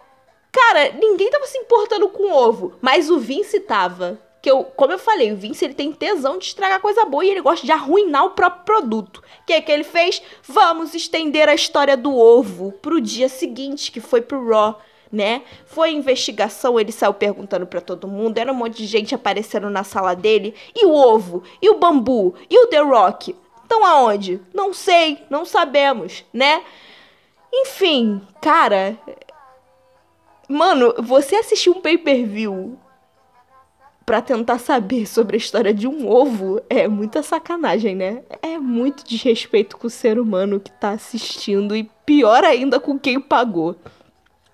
Cara, ninguém tava se importando com o ovo, mas o Vince tava. Que eu, como eu falei, o Vince ele tem tesão de estragar coisa boa e ele gosta de arruinar o próprio produto. O que que ele fez? Vamos estender a história do ovo pro dia seguinte, que foi pro Raw né? Foi investigação, ele saiu perguntando para todo mundo, era um monte de gente aparecendo na sala dele. E o ovo? E o bambu? E o The Rock? Estão aonde? Não sei, não sabemos, né? Enfim, cara, Mano, você assistir um pay-per-view para tentar saber sobre a história de um ovo é muita sacanagem, né? É muito desrespeito com o ser humano que tá assistindo e pior ainda com quem pagou.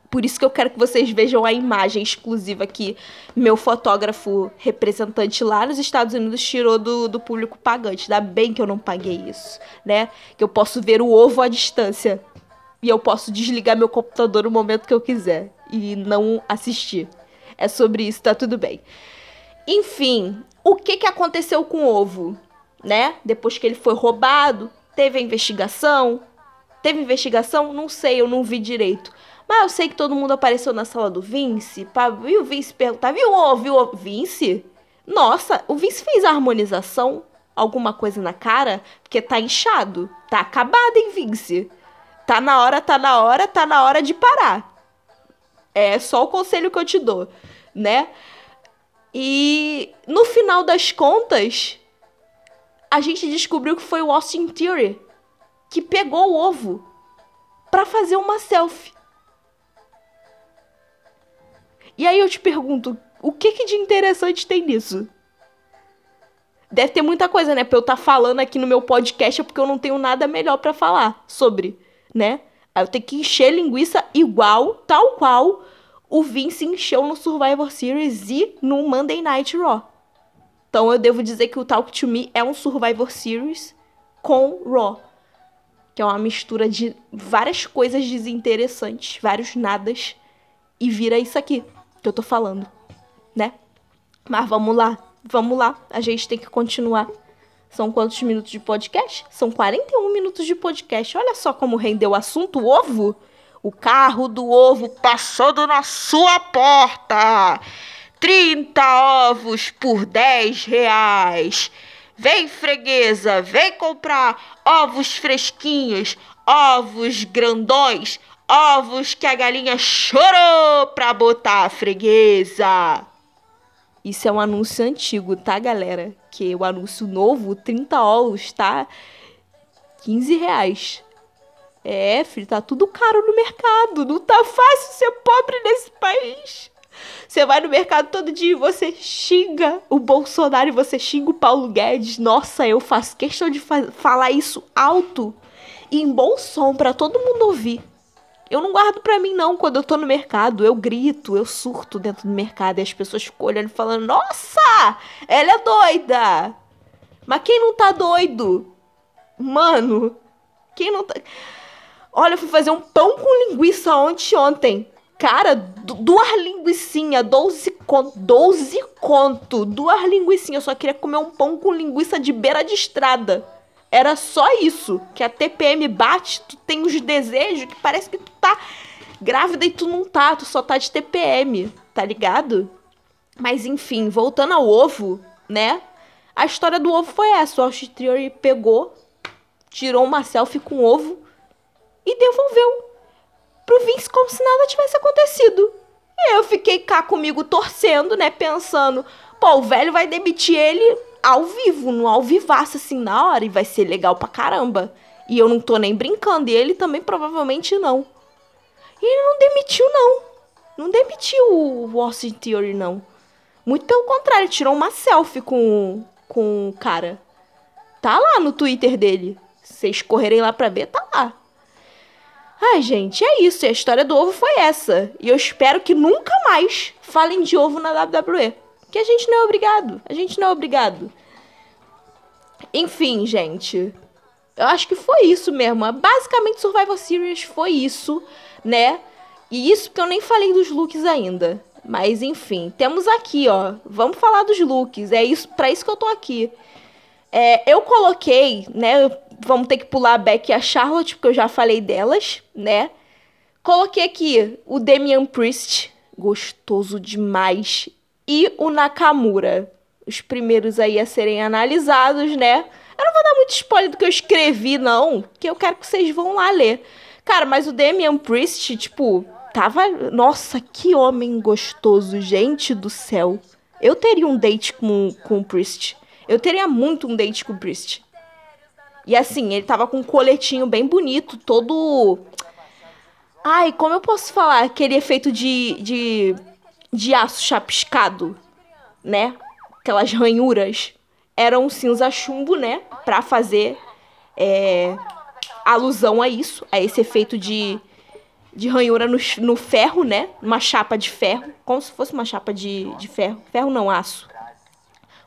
Por isso que eu quero que vocês vejam a imagem exclusiva que meu fotógrafo representante lá nos Estados Unidos tirou do, do público pagante. Ainda bem que eu não paguei isso, né? Que eu posso ver o ovo à distância. E eu posso desligar meu computador no momento que eu quiser. E não assistir. É sobre isso, tá tudo bem. Enfim, o que, que aconteceu com o ovo? Né? Depois que ele foi roubado, teve a investigação. Teve investigação? Não sei, eu não vi direito. Mas eu sei que todo mundo apareceu na sala do Vince. Pra, e o Vince perguntar, viu viu o Vince? Nossa, o Vince fez a harmonização? Alguma coisa na cara? Porque tá inchado. Tá acabado, hein, Vince? Tá na hora, tá na hora, tá na hora de parar. É só o conselho que eu te dou, né? E no final das contas, a gente descobriu que foi o Austin Theory que pegou o ovo para fazer uma selfie. E aí eu te pergunto, o que, que de interessante tem nisso? Deve ter muita coisa, né? Pra eu estar tá falando aqui no meu podcast é porque eu não tenho nada melhor para falar sobre, né? Aí eu tenho que encher linguiça igual, tal qual o Vince encheu no Survivor Series e no Monday Night Raw. Então eu devo dizer que o Talk to Me é um Survivor Series com Raw. Que é uma mistura de várias coisas desinteressantes, vários nadas, e vira isso aqui que eu tô falando, né? Mas vamos lá, vamos lá. A gente tem que continuar. São quantos minutos de podcast? São 41 minutos de podcast. Olha só como rendeu o assunto ovo. O carro do ovo passando na sua porta. 30 ovos por 10 reais. Vem, freguesa, vem comprar ovos fresquinhos, ovos grandões, ovos que a galinha chorou pra botar a freguesa. Isso é um anúncio antigo, tá, galera? Que o anúncio novo, 30 ovos, tá 15 reais. É, filho, tá tudo caro no mercado. Não tá fácil ser pobre nesse país. Você vai no mercado todo dia e você xinga o Bolsonaro e você xinga o Paulo Guedes. Nossa, eu faço questão de fa falar isso alto e em bom som para todo mundo ouvir. Eu não guardo pra mim, não. Quando eu tô no mercado, eu grito, eu surto dentro do mercado e as pessoas ficam olhando falando: Nossa, ela é doida! Mas quem não tá doido? Mano, quem não tá. Olha, eu fui fazer um pão com linguiça ontem ontem. Cara, duas linguiçinhas, 12 conto. 12 conto. Duas linguiçinhas. Eu só queria comer um pão com linguiça de beira de estrada. Era só isso. Que a TPM bate, tu tem os desejos que parece que tu tá grávida e tu não tá, tu só tá de TPM, tá ligado? Mas enfim, voltando ao ovo, né? A história do ovo foi essa. O Austriori pegou, tirou uma selfie com o ovo e devolveu pro Vince como se nada tivesse acontecido. E eu fiquei cá comigo torcendo, né? Pensando, pô, o velho vai demitir ele ao vivo, no ao vivaço, assim, na hora, e vai ser legal pra caramba. E eu não tô nem brincando, e ele também provavelmente não. E ele não demitiu, não. Não demitiu o Austin Theory, não. Muito pelo contrário, ele tirou uma selfie com, com o cara. Tá lá no Twitter dele. Se vocês correrem lá pra ver, tá lá. Ai, gente, é isso. E a história do ovo foi essa. E eu espero que nunca mais falem de ovo na WWE. Que a gente não é obrigado. A gente não é obrigado. Enfim, gente. Eu acho que foi isso mesmo. Basicamente, Survival Series foi isso, né? E isso porque eu nem falei dos looks ainda. Mas enfim, temos aqui, ó. Vamos falar dos looks. É isso, para isso que eu tô aqui. É, eu coloquei, né? Vamos ter que pular a Beck e a Charlotte, porque eu já falei delas, né? Coloquei aqui o Damian Priest, gostoso demais e o Nakamura. Os primeiros aí a serem analisados, né? Eu não vou dar muito spoiler do que eu escrevi, não, que eu quero que vocês vão lá ler. Cara, mas o Damian Priest, tipo, tava. Nossa, que homem gostoso, gente do céu. Eu teria um date com, com o Priest. Eu teria muito um date com o Priest. E assim, ele tava com um coletinho bem bonito, todo. Ai, como eu posso falar? Aquele efeito de, de de aço chapiscado. né? Aquelas ranhuras eram cinza chumbo, né? Pra fazer é, alusão a isso, a esse efeito de, de ranhura no, no ferro, né? Uma chapa de ferro, como se fosse uma chapa de, de ferro. Ferro não, aço.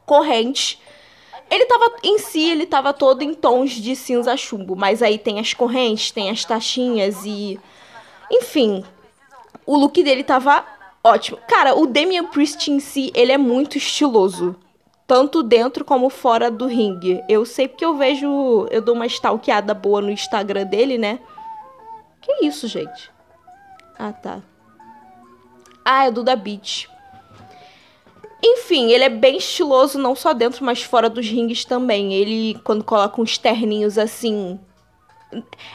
Corrente. Ele tava, em si, ele tava todo em tons de cinza chumbo, mas aí tem as correntes, tem as taxinhas e... Enfim, o look dele tava ótimo. Cara, o Damian Priest em si, ele é muito estiloso tanto dentro como fora do ringue. Eu sei porque eu vejo, eu dou uma stalkeada boa no Instagram dele, né? Que isso, gente? Ah, tá. Ah, é do da Beach. Enfim, ele é bem estiloso, não só dentro, mas fora dos rings também. Ele, quando coloca uns terninhos assim.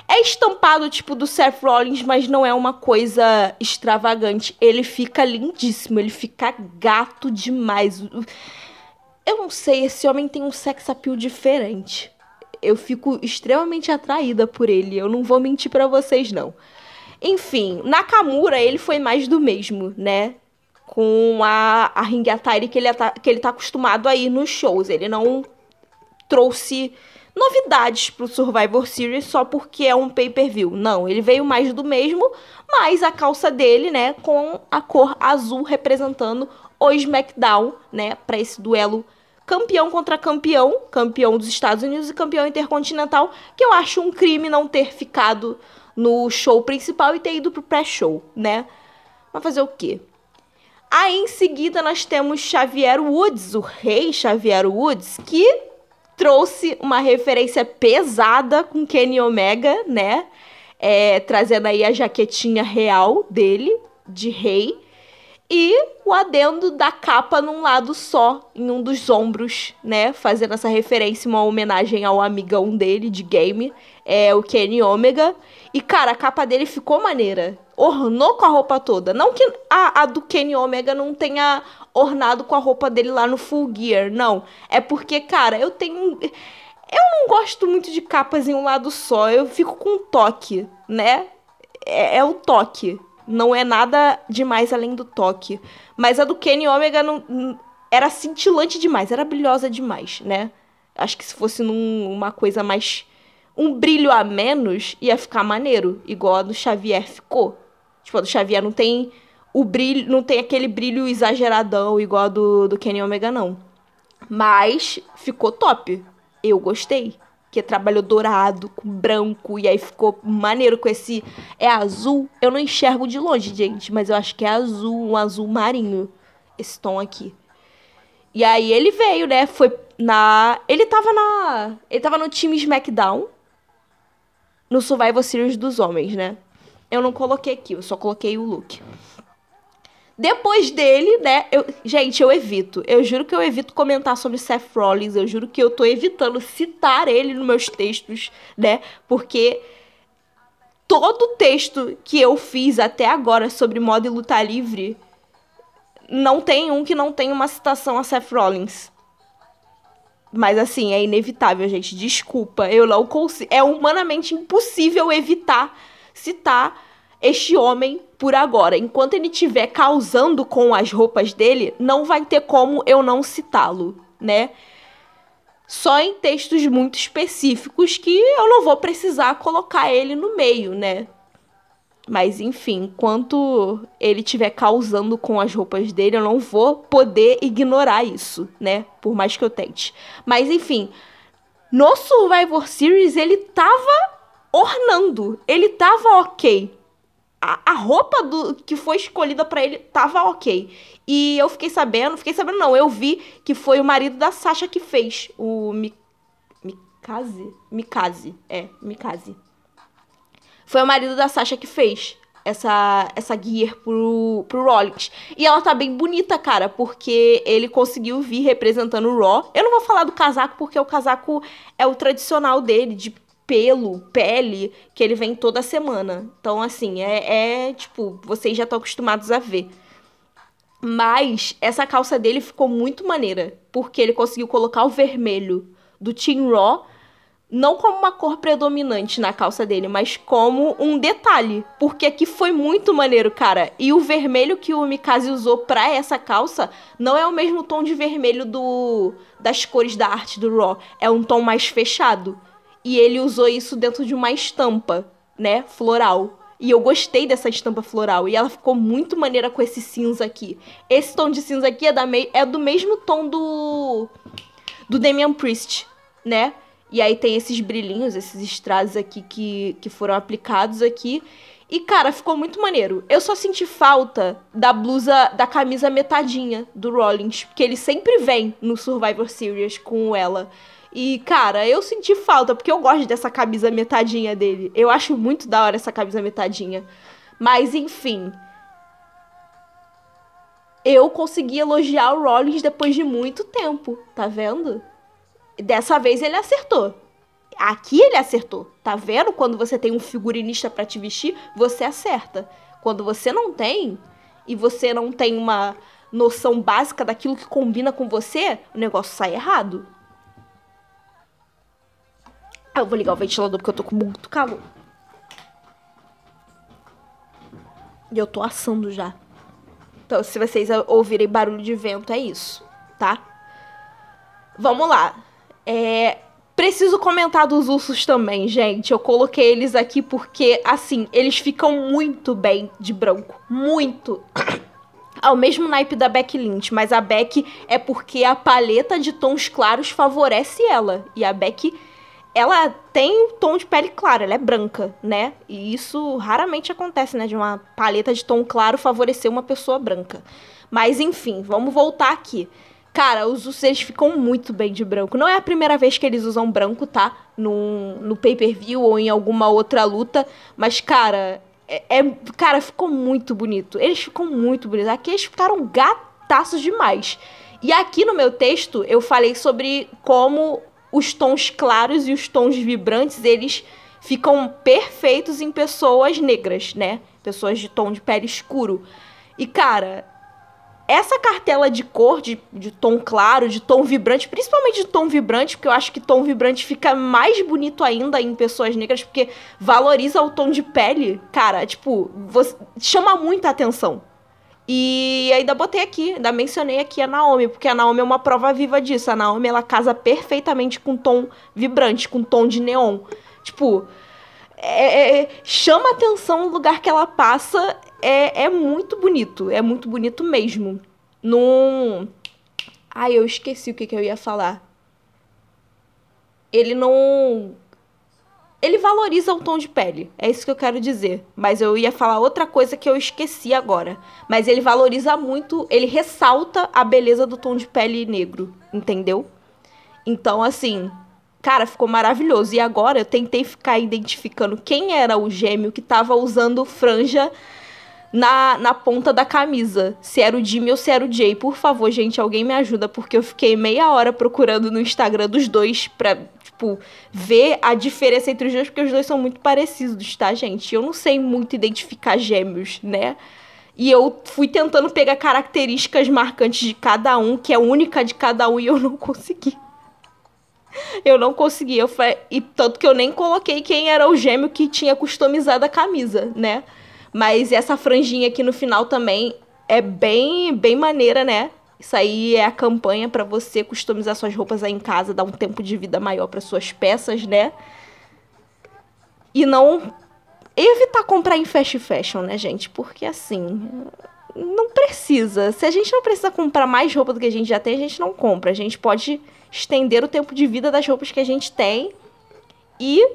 É estampado tipo do Seth Rollins, mas não é uma coisa extravagante. Ele fica lindíssimo, ele fica gato demais. Eu não sei, esse homem tem um sex appeal diferente. Eu fico extremamente atraída por ele, eu não vou mentir para vocês não. Enfim, Nakamura, ele foi mais do mesmo, né? Com a, a ring attire que ele, que ele tá acostumado a ir nos shows. Ele não trouxe novidades pro Survivor Series só porque é um pay-per-view. Não, ele veio mais do mesmo, mas a calça dele, né, com a cor azul representando o SmackDown, né, para esse duelo campeão contra campeão, campeão dos Estados Unidos e campeão intercontinental, que eu acho um crime não ter ficado no show principal e ter ido pro pré-show, né? Mas fazer o quê? Aí em seguida nós temos Xavier Woods, o rei Xavier Woods, que trouxe uma referência pesada com Kenny Omega, né? É, trazendo aí a jaquetinha real dele, de rei e o adendo da capa num lado só, em um dos ombros, né? Fazendo essa referência, uma homenagem ao amigão dele de game, é o Kenny Omega. E, cara, a capa dele ficou maneira. Ornou com a roupa toda. Não que a, a do Kenny Omega não tenha ornado com a roupa dele lá no Full Gear, não. É porque, cara, eu tenho. Eu não gosto muito de capas em um lado só. Eu fico com toque, né? É, é o toque. Não é nada demais além do toque. Mas a do Kenny Omega não, era cintilante demais, era brilhosa demais, né? Acho que se fosse numa coisa mais. um brilho a menos, ia ficar maneiro. Igual a do Xavier ficou. Tipo, a do Xavier não tem o brilho. Não tem aquele brilho exageradão igual a do, do Kenny Omega, não. Mas ficou top. Eu gostei que trabalhou dourado com branco e aí ficou maneiro com esse é azul. Eu não enxergo de longe, gente, mas eu acho que é azul, um azul marinho esse tom aqui. E aí ele veio, né? Foi na ele tava na ele tava no time SmackDown no Survival Series dos homens, né? Eu não coloquei aqui, eu só coloquei o look. Depois dele, né? Eu, gente, eu evito. Eu juro que eu evito comentar sobre Seth Rollins. Eu juro que eu tô evitando citar ele nos meus textos, né? Porque todo texto que eu fiz até agora sobre moda e luta livre não tem um que não tenha uma citação a Seth Rollins. Mas assim, é inevitável, gente. Desculpa. Eu não consigo. É humanamente impossível evitar citar este homem por agora. Enquanto ele estiver causando com as roupas dele, não vai ter como eu não citá-lo, né? Só em textos muito específicos que eu não vou precisar colocar ele no meio, né? Mas enfim, enquanto ele estiver causando com as roupas dele, eu não vou poder ignorar isso, né? Por mais que eu tente. Mas enfim, no Survivor Series ele tava ornando, ele tava ok a, a roupa do que foi escolhida para ele tava ok. E eu fiquei sabendo, fiquei sabendo não, eu vi que foi o marido da Sasha que fez o Mi, Mikaze, Mikaze, é, Mikaze. Foi o marido da Sasha que fez essa essa gear pro, pro Rolex. E ela tá bem bonita, cara, porque ele conseguiu vir representando o Raw. Eu não vou falar do casaco porque o casaco é o tradicional dele, de pelo, pele, que ele vem toda semana. Então, assim, é, é tipo, vocês já estão acostumados a ver. Mas essa calça dele ficou muito maneira, porque ele conseguiu colocar o vermelho do Team Raw não como uma cor predominante na calça dele, mas como um detalhe. Porque aqui foi muito maneiro, cara. E o vermelho que o Mikaze usou pra essa calça não é o mesmo tom de vermelho do das cores da arte do Raw. É um tom mais fechado. E ele usou isso dentro de uma estampa, né? Floral. E eu gostei dessa estampa floral. E ela ficou muito maneira com esse cinza aqui. Esse tom de cinza aqui é, da é do mesmo tom do. Do Damian Priest, né? E aí tem esses brilhinhos, esses estrados aqui que, que foram aplicados aqui. E, cara, ficou muito maneiro. Eu só senti falta da blusa, da camisa metadinha do Rollins, porque ele sempre vem no Survivor Series com ela. E, cara, eu senti falta, porque eu gosto dessa camisa metadinha dele. Eu acho muito da hora essa camisa metadinha. Mas, enfim. Eu consegui elogiar o Rollins depois de muito tempo, tá vendo? Dessa vez ele acertou. Aqui ele acertou. Tá vendo? Quando você tem um figurinista para te vestir, você acerta. Quando você não tem e você não tem uma noção básica daquilo que combina com você, o negócio sai errado. Eu vou ligar o ventilador porque eu tô com muito calor. E eu tô assando já. Então, se vocês ouvirem barulho de vento, é isso, tá? Vamos lá. É, preciso comentar dos ursos também, gente. Eu coloquei eles aqui porque, assim, eles ficam muito bem de branco. Muito. Ao mesmo naipe da Beck Lynch, mas a Beck é porque a paleta de tons claros favorece ela. E a Beck, ela tem um tom de pele clara, ela é branca, né? E isso raramente acontece, né? De uma paleta de tom claro favorecer uma pessoa branca. Mas enfim, vamos voltar aqui. Cara, os eles ficam muito bem de branco. Não é a primeira vez que eles usam branco, tá? No, no pay-per-view ou em alguma outra luta. Mas, cara, é, é, Cara, ficou muito bonito. Eles ficam muito bonitos. Aqui eles ficaram gataços demais. E aqui no meu texto eu falei sobre como os tons claros e os tons vibrantes, eles ficam perfeitos em pessoas negras, né? Pessoas de tom de pele escuro. E, cara, essa cartela de cor, de, de tom claro, de tom vibrante, principalmente de tom vibrante, porque eu acho que tom vibrante fica mais bonito ainda em pessoas negras, porque valoriza o tom de pele, cara, tipo, você, chama muita atenção. E ainda botei aqui, ainda mencionei aqui a Naomi, porque a Naomi é uma prova viva disso. A Naomi, ela casa perfeitamente com tom vibrante, com tom de neon. Tipo, é, é, chama atenção o lugar que ela passa é, é muito bonito. É muito bonito mesmo. Num. Ai, eu esqueci o que, que eu ia falar. Ele não. Ele valoriza o tom de pele. É isso que eu quero dizer. Mas eu ia falar outra coisa que eu esqueci agora. Mas ele valoriza muito. Ele ressalta a beleza do tom de pele negro. Entendeu? Então, assim. Cara, ficou maravilhoso. E agora eu tentei ficar identificando quem era o gêmeo que tava usando franja na, na ponta da camisa. Se era o Jimmy ou se era o Jay. Por favor, gente, alguém me ajuda, porque eu fiquei meia hora procurando no Instagram dos dois pra, tipo, ver a diferença entre os dois, porque os dois são muito parecidos, tá, gente? Eu não sei muito identificar gêmeos, né? E eu fui tentando pegar características marcantes de cada um, que é única de cada um, e eu não consegui. Eu não consegui. Eu falei, e tanto que eu nem coloquei quem era o gêmeo que tinha customizado a camisa, né? Mas essa franjinha aqui no final também é bem, bem maneira, né? Isso aí é a campanha para você customizar suas roupas aí em casa, dar um tempo de vida maior para suas peças, né? E não evitar comprar em fast fashion, né, gente? Porque assim, não precisa. Se a gente não precisa comprar mais roupa do que a gente já tem, a gente não compra. A gente pode estender o tempo de vida das roupas que a gente tem e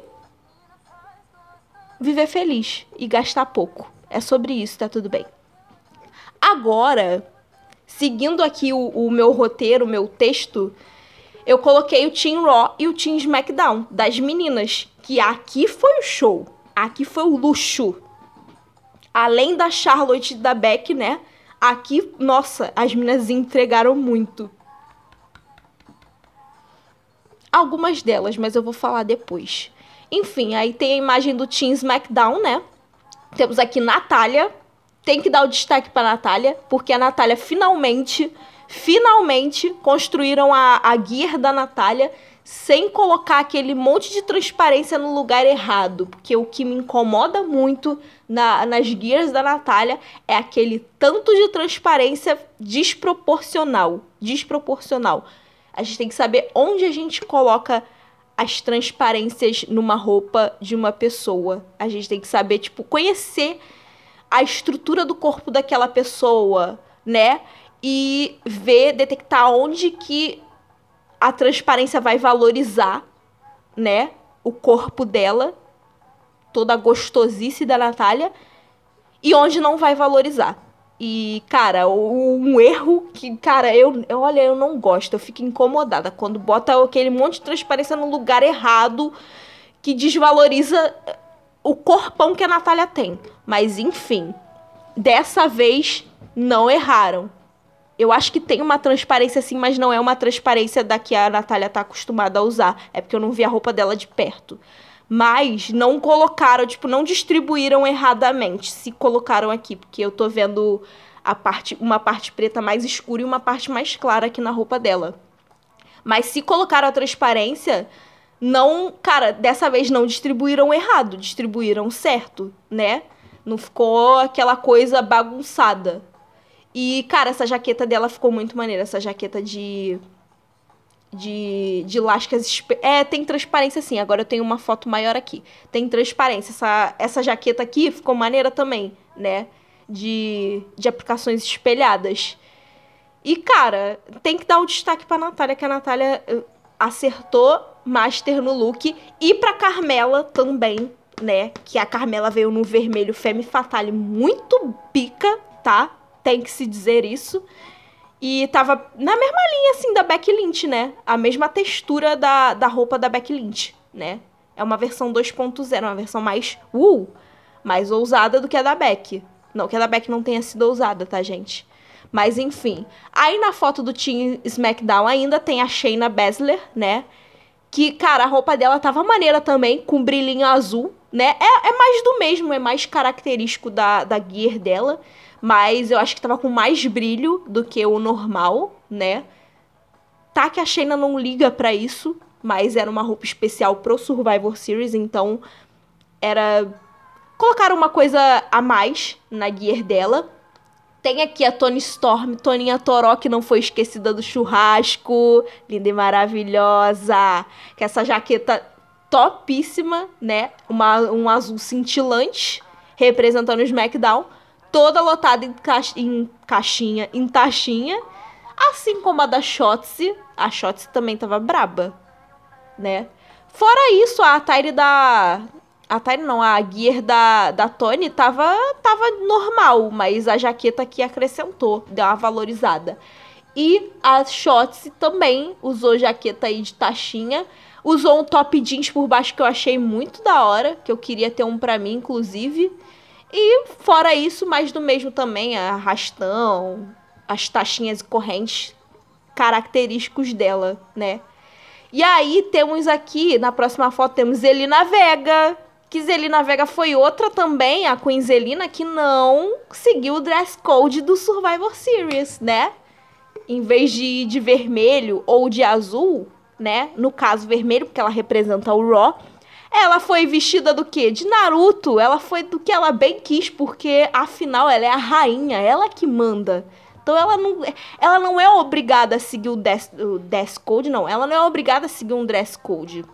viver feliz e gastar pouco. É sobre isso, tá tudo bem. Agora, seguindo aqui o, o meu roteiro, o meu texto, eu coloquei o Team Raw e o Team SmackDown das meninas, que aqui foi o show, aqui foi o luxo. Além da Charlotte e da Beck, né? Aqui, nossa, as meninas entregaram muito. Algumas delas, mas eu vou falar depois. Enfim, aí tem a imagem do Team SmackDown, né? Temos aqui Natália. Tem que dar o destaque para Natália, porque a Natália finalmente finalmente construíram a, a gear da Natália sem colocar aquele monte de transparência no lugar errado. Porque o que me incomoda muito na, nas guias da Natália é aquele tanto de transparência desproporcional. Desproporcional. A gente tem que saber onde a gente coloca as transparências numa roupa de uma pessoa. A gente tem que saber, tipo, conhecer a estrutura do corpo daquela pessoa, né? E ver, detectar onde que a transparência vai valorizar, né, o corpo dela, toda a gostosice da Natália, e onde não vai valorizar. E, cara, um erro que, cara, eu, olha, eu não gosto, eu fico incomodada quando bota aquele monte de transparência no lugar errado que desvaloriza o corpão que a Natália tem. Mas enfim, dessa vez não erraram. Eu acho que tem uma transparência assim, mas não é uma transparência da que a Natália tá acostumada a usar. É porque eu não vi a roupa dela de perto. Mas não colocaram, tipo, não distribuíram erradamente. Se colocaram aqui, porque eu tô vendo a parte, uma parte preta mais escura e uma parte mais clara aqui na roupa dela. Mas se colocaram a transparência, não, cara, dessa vez não distribuíram errado, distribuíram certo, né? Não ficou aquela coisa bagunçada. E, cara, essa jaqueta dela ficou muito maneira. Essa jaqueta de. De, de lascas. É, tem transparência sim. Agora eu tenho uma foto maior aqui. Tem transparência. Essa, essa jaqueta aqui ficou maneira também, né? De, de aplicações espelhadas. E, cara, tem que dar o destaque pra Natália, que a Natália eh, acertou master no look. E pra Carmela também, né? Que a Carmela veio no vermelho Femme Fatale muito pica, tá? tem que se dizer isso. E tava na mesma linha, assim, da Becky Lynch, né? A mesma textura da, da roupa da Becky Lynch, né? É uma versão 2.0, uma versão mais uh, mais ousada do que a da Beck. Não que a da Beck não tenha sido ousada, tá, gente? Mas enfim. Aí na foto do Team SmackDown ainda tem a Shayna Baszler, né? Que, cara, a roupa dela tava maneira também, com brilhinho azul, né? É, é mais do mesmo, é mais característico da, da gear dela. Mas eu acho que tava com mais brilho do que o normal, né? Tá que a Shayna não liga para isso, mas era uma roupa especial pro Survivor Series, então era colocar uma coisa a mais na gear dela. Tem aqui a Tony Storm, Toninha Toró, que não foi esquecida do churrasco. Linda e maravilhosa. Que essa jaqueta topíssima, né? Uma, um azul cintilante, representando o SmackDown toda lotada em, em caixinha, em taxinha. Assim como a da Shotzi. A Shotzi também tava braba, né? Fora isso, a Tyre da... A Tyre não, a gear da, da Tony tava, tava normal, mas a jaqueta aqui acrescentou, deu uma valorizada. E a Shotzi também usou jaqueta aí de taxinha. Usou um top jeans por baixo que eu achei muito da hora, que eu queria ter um pra mim, inclusive. E fora isso, mais do mesmo também, arrastão, as taxinhas e correntes característicos dela, né? E aí temos aqui, na próxima foto, temos Zelina Vega. Que Zelina Vega foi outra também, a Queen Zelina, que não seguiu o dress code do Survivor Series, né? Em vez de ir de vermelho ou de azul, né? No caso, vermelho, porque ela representa o Raw ela foi vestida do quê? De Naruto. Ela foi do que ela bem quis, porque afinal ela é a rainha, ela que manda. Então ela não, ela não é obrigada a seguir o dress, o dress code, não. Ela não é obrigada a seguir um dress code.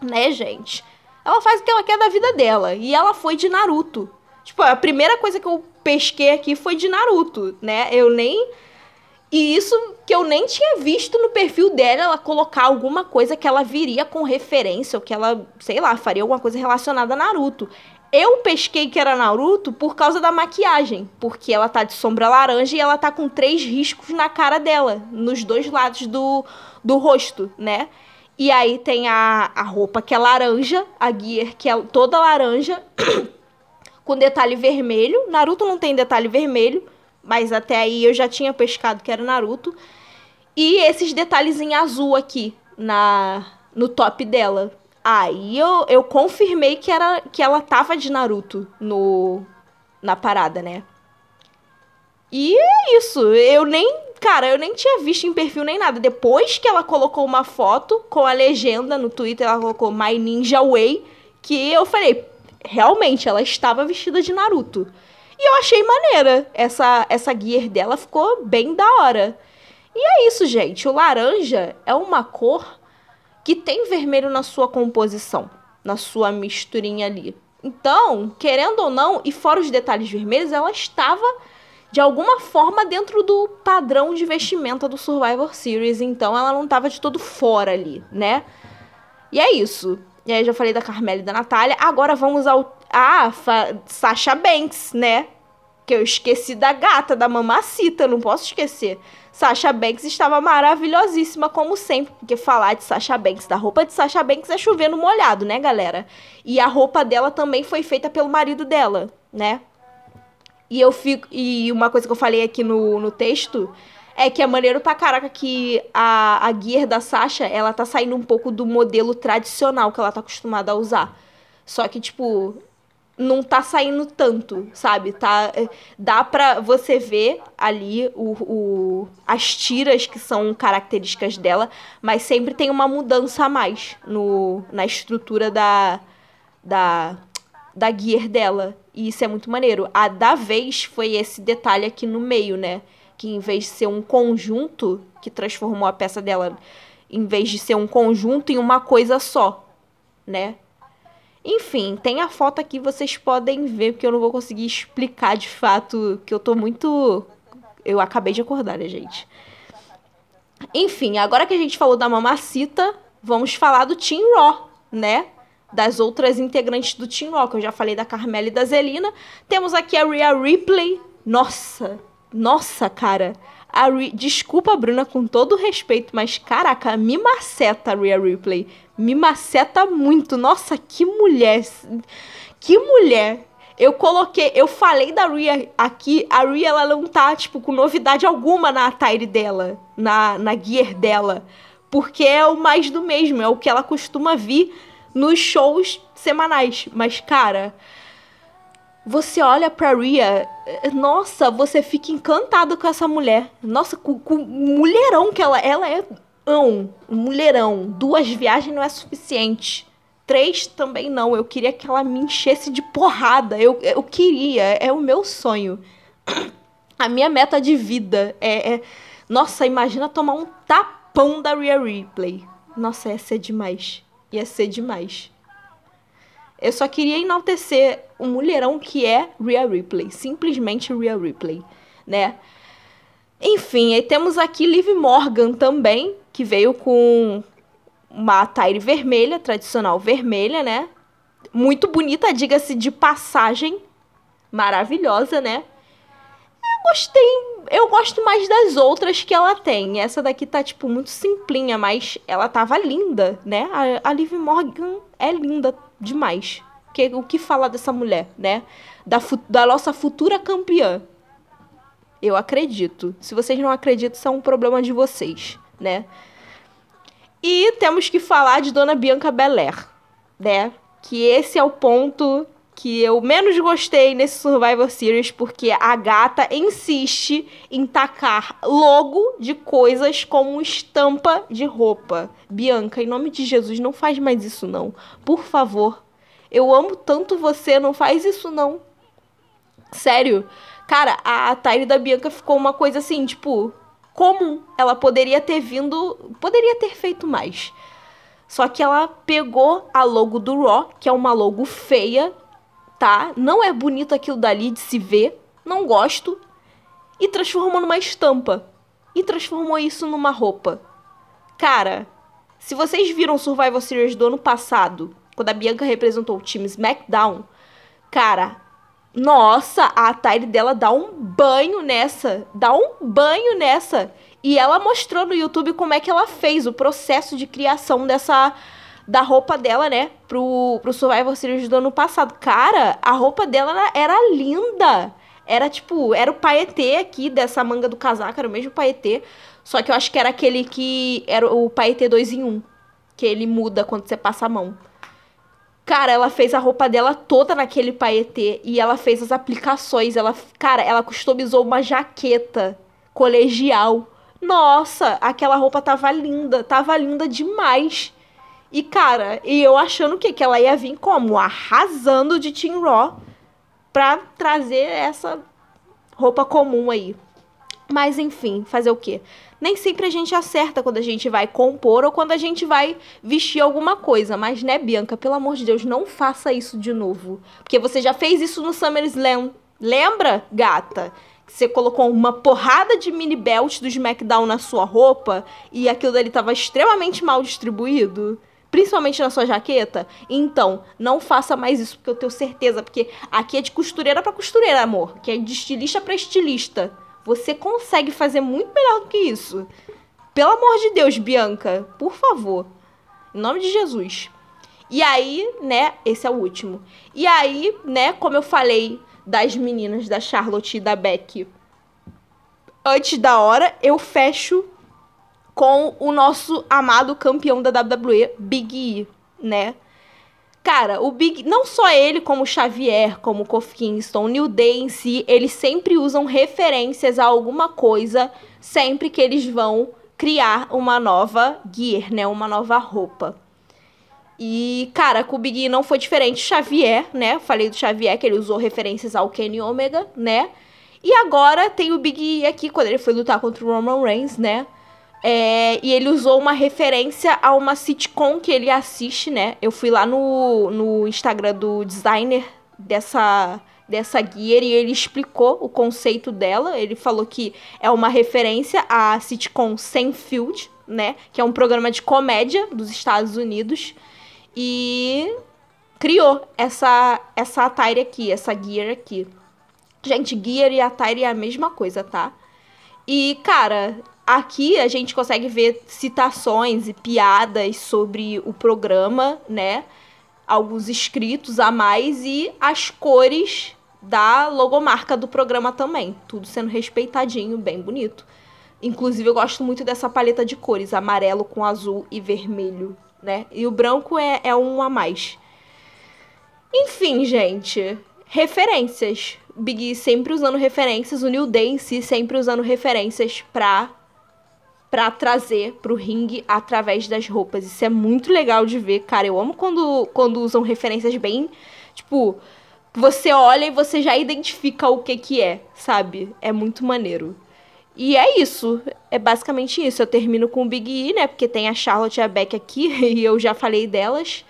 Né, gente? Ela faz o que ela quer da vida dela. E ela foi de Naruto. Tipo, a primeira coisa que eu pesquei aqui foi de Naruto, né? Eu nem e isso que eu nem tinha visto no perfil dela, ela colocar alguma coisa que ela viria com referência, ou que ela, sei lá, faria alguma coisa relacionada a Naruto. Eu pesquei que era Naruto por causa da maquiagem, porque ela tá de sombra laranja e ela tá com três riscos na cara dela, nos dois lados do, do rosto, né? E aí tem a, a roupa que é laranja, a gear que é toda laranja, com detalhe vermelho. Naruto não tem detalhe vermelho mas até aí eu já tinha pescado que era Naruto. E esses detalhes em azul aqui na no top dela. Aí eu, eu confirmei que, era, que ela tava de Naruto no, na parada, né? E é isso. Eu nem. Cara, eu nem tinha visto em perfil nem nada. Depois que ela colocou uma foto com a legenda no Twitter, ela colocou My Ninja Way, que eu falei, realmente, ela estava vestida de Naruto. E eu achei maneira. Essa, essa gear dela ficou bem da hora. E é isso, gente. O laranja é uma cor que tem vermelho na sua composição, na sua misturinha ali. Então, querendo ou não, e fora os detalhes vermelhos, ela estava de alguma forma dentro do padrão de vestimenta do Survivor Series, então ela não estava de todo fora ali, né? E é isso. E aí já falei da Carmela e da Natália. Agora vamos ao. Ah, Sasha Banks, né? Que eu esqueci da gata, da mamacita, não posso esquecer. Sasha Banks estava maravilhosíssima, como sempre, porque falar de Sasha Banks, da roupa de Sasha Banks é chover no molhado, né, galera? E a roupa dela também foi feita pelo marido dela, né? E eu fico. E uma coisa que eu falei aqui no, no texto é que é maneiro pra caraca que a, a gear da Sasha, ela tá saindo um pouco do modelo tradicional que ela tá acostumada a usar. Só que, tipo, não tá saindo tanto, sabe? Tá, é, dá pra você ver ali o, o, as tiras que são características dela, mas sempre tem uma mudança a mais no, na estrutura da, da, da gear dela. E isso é muito maneiro. A da vez foi esse detalhe aqui no meio, né? Que em vez de ser um conjunto, que transformou a peça dela, em vez de ser um conjunto em uma coisa só, né? Enfim, tem a foto aqui, vocês podem ver, porque eu não vou conseguir explicar de fato, que eu tô muito. Eu acabei de acordar, né, gente? Enfim, agora que a gente falou da Mamacita, vamos falar do Team Raw, né? Das outras integrantes do Team que eu já falei da Carmela e da Zelina. Temos aqui a Rhea Ripley. Nossa, nossa, cara. A Rhea... Desculpa, Bruna, com todo respeito, mas caraca, me maceta a Rhea Ripley me maceta muito. Nossa, que mulher! Que mulher! Eu coloquei, eu falei da Ria aqui, a Ria ela não tá, tipo, com novidade alguma na attire dela, na, na gear dela. Porque é o mais do mesmo, é o que ela costuma vir nos shows semanais. Mas, cara, você olha pra Ria, nossa, você fica encantado com essa mulher. Nossa, com, com mulherão que ela, ela é um mulherão. Duas viagens não é suficiente. Três também não. Eu queria que ela me enchesse de porrada. Eu, eu queria. É o meu sonho. A minha meta de vida é, é. Nossa, imagina tomar um tapão da Rhea Ripley. Nossa, ia ser demais. Ia ser demais. Eu só queria enaltecer o mulherão que é Rhea Ripley. Simplesmente Rhea Ripley, né? Enfim, aí temos aqui Liv Morgan também, que veio com uma attire vermelha, tradicional vermelha, né? Muito bonita, diga-se de passagem. Maravilhosa, né? Gostei. Eu gosto mais das outras que ela tem. Essa daqui tá, tipo, muito simplinha, mas ela tava linda, né? A, a Liv Morgan é linda demais. Que, o que falar dessa mulher, né? Da, da nossa futura campeã. Eu acredito. Se vocês não acreditam, isso é um problema de vocês né? E temos que falar de Dona Bianca Belair, né? Que esse é o ponto que eu menos gostei nesse Survivor Series, porque a gata insiste em tacar logo de coisas como estampa de roupa. Bianca, em nome de Jesus, não faz mais isso não. Por favor. Eu amo tanto você, não faz isso não. Sério. Cara, a Tyre da Bianca ficou uma coisa assim, tipo, comum. Ela poderia ter vindo, poderia ter feito mais. Só que ela pegou a logo do Raw, que é uma logo feia, tá? Não é bonito aquilo dali de se ver, não gosto, e transformou numa estampa. E transformou isso numa roupa. Cara, se vocês viram Survival Series do ano passado, quando a Bianca representou o time SmackDown, cara, nossa, a Tyre dela dá um banho nessa. Dá um banho nessa. E ela mostrou no YouTube como é que ela fez o processo de criação dessa. Da roupa dela, né? Pro, pro Survivor Series do ano passado. Cara, a roupa dela era, linda. Era tipo, era o paetê aqui dessa manga do casaco, era o mesmo paetê. Só que eu acho que era aquele que. Era o paetê 2 em 1. Um, que ele muda quando você passa a mão. Cara, ela fez a roupa dela toda naquele paetê e ela fez as aplicações. Ela, cara, ela customizou uma jaqueta colegial Nossa, aquela roupa tava linda, tava linda demais. E cara, e eu achando que, que ela ia vir como? Arrasando de Team Raw pra trazer essa roupa comum aí. Mas enfim, fazer o quê? Nem sempre a gente acerta quando a gente vai compor ou quando a gente vai vestir alguma coisa. Mas, né, Bianca, pelo amor de Deus, não faça isso de novo. Porque você já fez isso no SummerSlam. Lembra, gata? Você colocou uma porrada de mini belt do SmackDown na sua roupa e aquilo dali estava extremamente mal distribuído? Principalmente na sua jaqueta? Então, não faça mais isso, porque eu tenho certeza. Porque aqui é de costureira para costureira, amor. Que é de estilista para estilista. Você consegue fazer muito melhor do que isso. Pelo amor de Deus, Bianca, por favor. Em nome de Jesus. E aí, né, esse é o último. E aí, né, como eu falei das meninas da Charlotte e da Becky antes da hora, eu fecho com o nosso amado campeão da WWE, Big E, né? Cara, o Big, não só ele, como Xavier, como Kofi Kingston, New Day em si, eles sempre usam referências a alguma coisa sempre que eles vão criar uma nova gear, né? Uma nova roupa. E, cara, com o Big E não foi diferente. Xavier, né? Falei do Xavier, que ele usou referências ao Kenny Omega, né? E agora tem o Big E aqui, quando ele foi lutar contra o Roman Reigns, né? É, e ele usou uma referência a uma sitcom que ele assiste, né? Eu fui lá no, no Instagram do designer dessa, dessa guia e ele explicou o conceito dela. Ele falou que é uma referência à sitcom Seinfeld, né? Que é um programa de comédia dos Estados Unidos. E criou essa, essa attire aqui, essa gear aqui. Gente, gear e attire é a mesma coisa, tá? E, cara, Aqui a gente consegue ver citações e piadas sobre o programa, né? Alguns escritos a mais e as cores da logomarca do programa também. Tudo sendo respeitadinho, bem bonito. Inclusive, eu gosto muito dessa paleta de cores, amarelo com azul e vermelho, né? E o branco é, é um a mais. Enfim, gente, referências. Big sempre usando referências, o New Day em si sempre usando referências pra para trazer pro ringue através das roupas. Isso é muito legal de ver, cara. Eu amo quando, quando usam referências bem, tipo, você olha e você já identifica o que que é, sabe? É muito maneiro. E é isso, é basicamente isso. Eu termino com o Big E, né? Porque tem a Charlotte e a Beck aqui e eu já falei delas.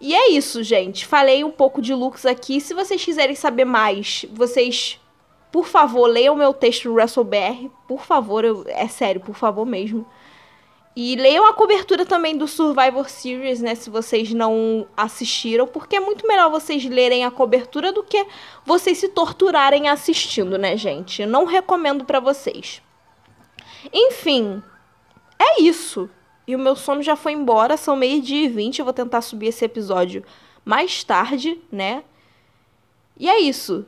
E é isso, gente. Falei um pouco de looks aqui. Se vocês quiserem saber mais, vocês por favor, leiam o meu texto no WrestleBR. Por favor, eu, é sério, por favor mesmo. E leiam a cobertura também do Survivor Series, né? Se vocês não assistiram, porque é muito melhor vocês lerem a cobertura do que vocês se torturarem assistindo, né, gente? Eu não recomendo para vocês. Enfim, é isso. E o meu sono já foi embora, são meio-dia e vinte. Eu vou tentar subir esse episódio mais tarde, né? E é isso.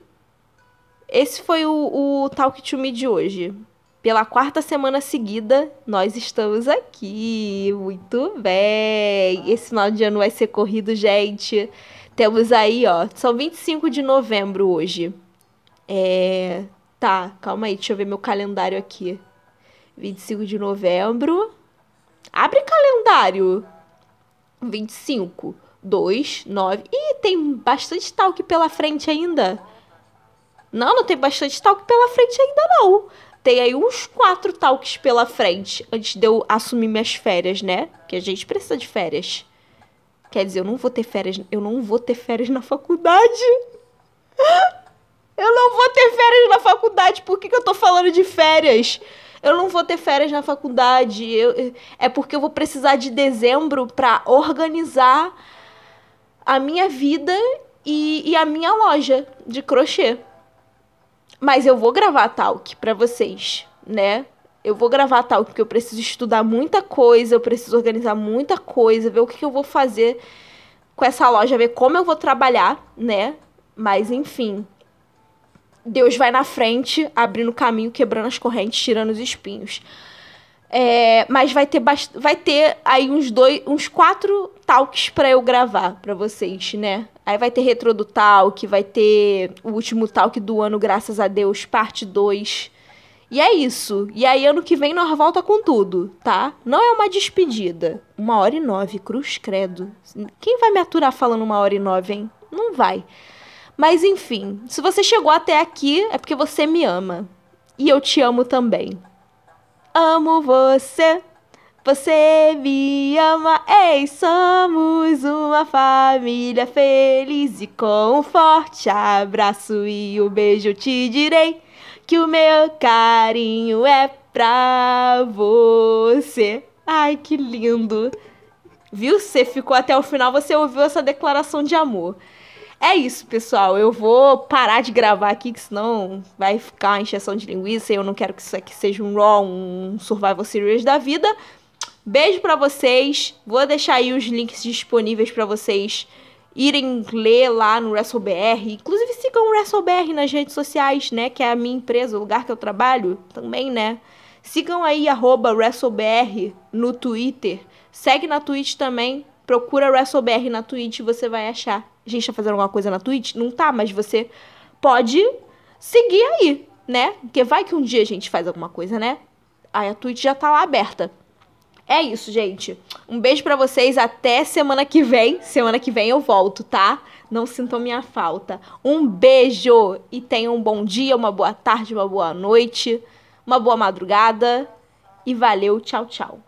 Esse foi o, o Talk to Me de hoje. Pela quarta semana seguida, nós estamos aqui. Muito bem. Esse final de ano vai ser corrido, gente. Temos aí, ó. São 25 de novembro hoje. É. Tá, calma aí, deixa eu ver meu calendário aqui. 25 de novembro. Abre calendário. 25, 2, 9. Ih, tem bastante talk pela frente ainda. Não, não tem bastante talk pela frente ainda não. Tem aí uns quatro talks pela frente antes de eu assumir minhas férias, né? Que a gente precisa de férias. Quer dizer, eu não vou ter férias, eu não vou ter férias na faculdade. Eu não vou ter férias na faculdade. Por que, que eu tô falando de férias? Eu não vou ter férias na faculdade. Eu, é porque eu vou precisar de dezembro para organizar a minha vida e, e a minha loja de crochê. Mas eu vou gravar talk para vocês, né? Eu vou gravar talk porque eu preciso estudar muita coisa, eu preciso organizar muita coisa, ver o que, que eu vou fazer com essa loja, ver como eu vou trabalhar, né? Mas enfim, Deus vai na frente, abrindo o caminho, quebrando as correntes, tirando os espinhos. É, mas vai ter, vai ter aí uns dois, uns quatro talks para eu gravar para vocês, né? Aí vai ter retro do talk, vai ter o último talk do ano, graças a Deus, parte 2. E é isso. E aí, ano que vem, nós volta com tudo, tá? Não é uma despedida. Uma hora e nove, cruz credo. Quem vai me aturar falando uma hora e nove, hein? Não vai. Mas enfim, se você chegou até aqui, é porque você me ama. E eu te amo também. Amo você. Você me ama, ei, somos uma família feliz e com um forte abraço e um beijo te direi que o meu carinho é pra você. Ai, que lindo. Viu? Você ficou até o final, você ouviu essa declaração de amor. É isso, pessoal. Eu vou parar de gravar aqui, que senão vai ficar uma encheção de linguiça. E eu não quero que isso aqui seja um Raw, um Survival Series da vida. Beijo para vocês. Vou deixar aí os links disponíveis para vocês irem ler lá no WrestleBR. Inclusive sigam o WrestleBR nas redes sociais, né? Que é a minha empresa, o lugar que eu trabalho também, né? Sigam aí, arroba WrestleBR no Twitter. Segue na Twitch também. Procura WrestleBR na Twitch e você vai achar. A gente tá fazendo alguma coisa na Twitch? Não tá, mas você pode seguir aí, né? Porque vai que um dia a gente faz alguma coisa, né? Aí a Twitch já tá lá aberta. É isso, gente. Um beijo para vocês. Até semana que vem. Semana que vem eu volto, tá? Não sintam minha falta. Um beijo e tenham um bom dia, uma boa tarde, uma boa noite, uma boa madrugada. E valeu, tchau, tchau.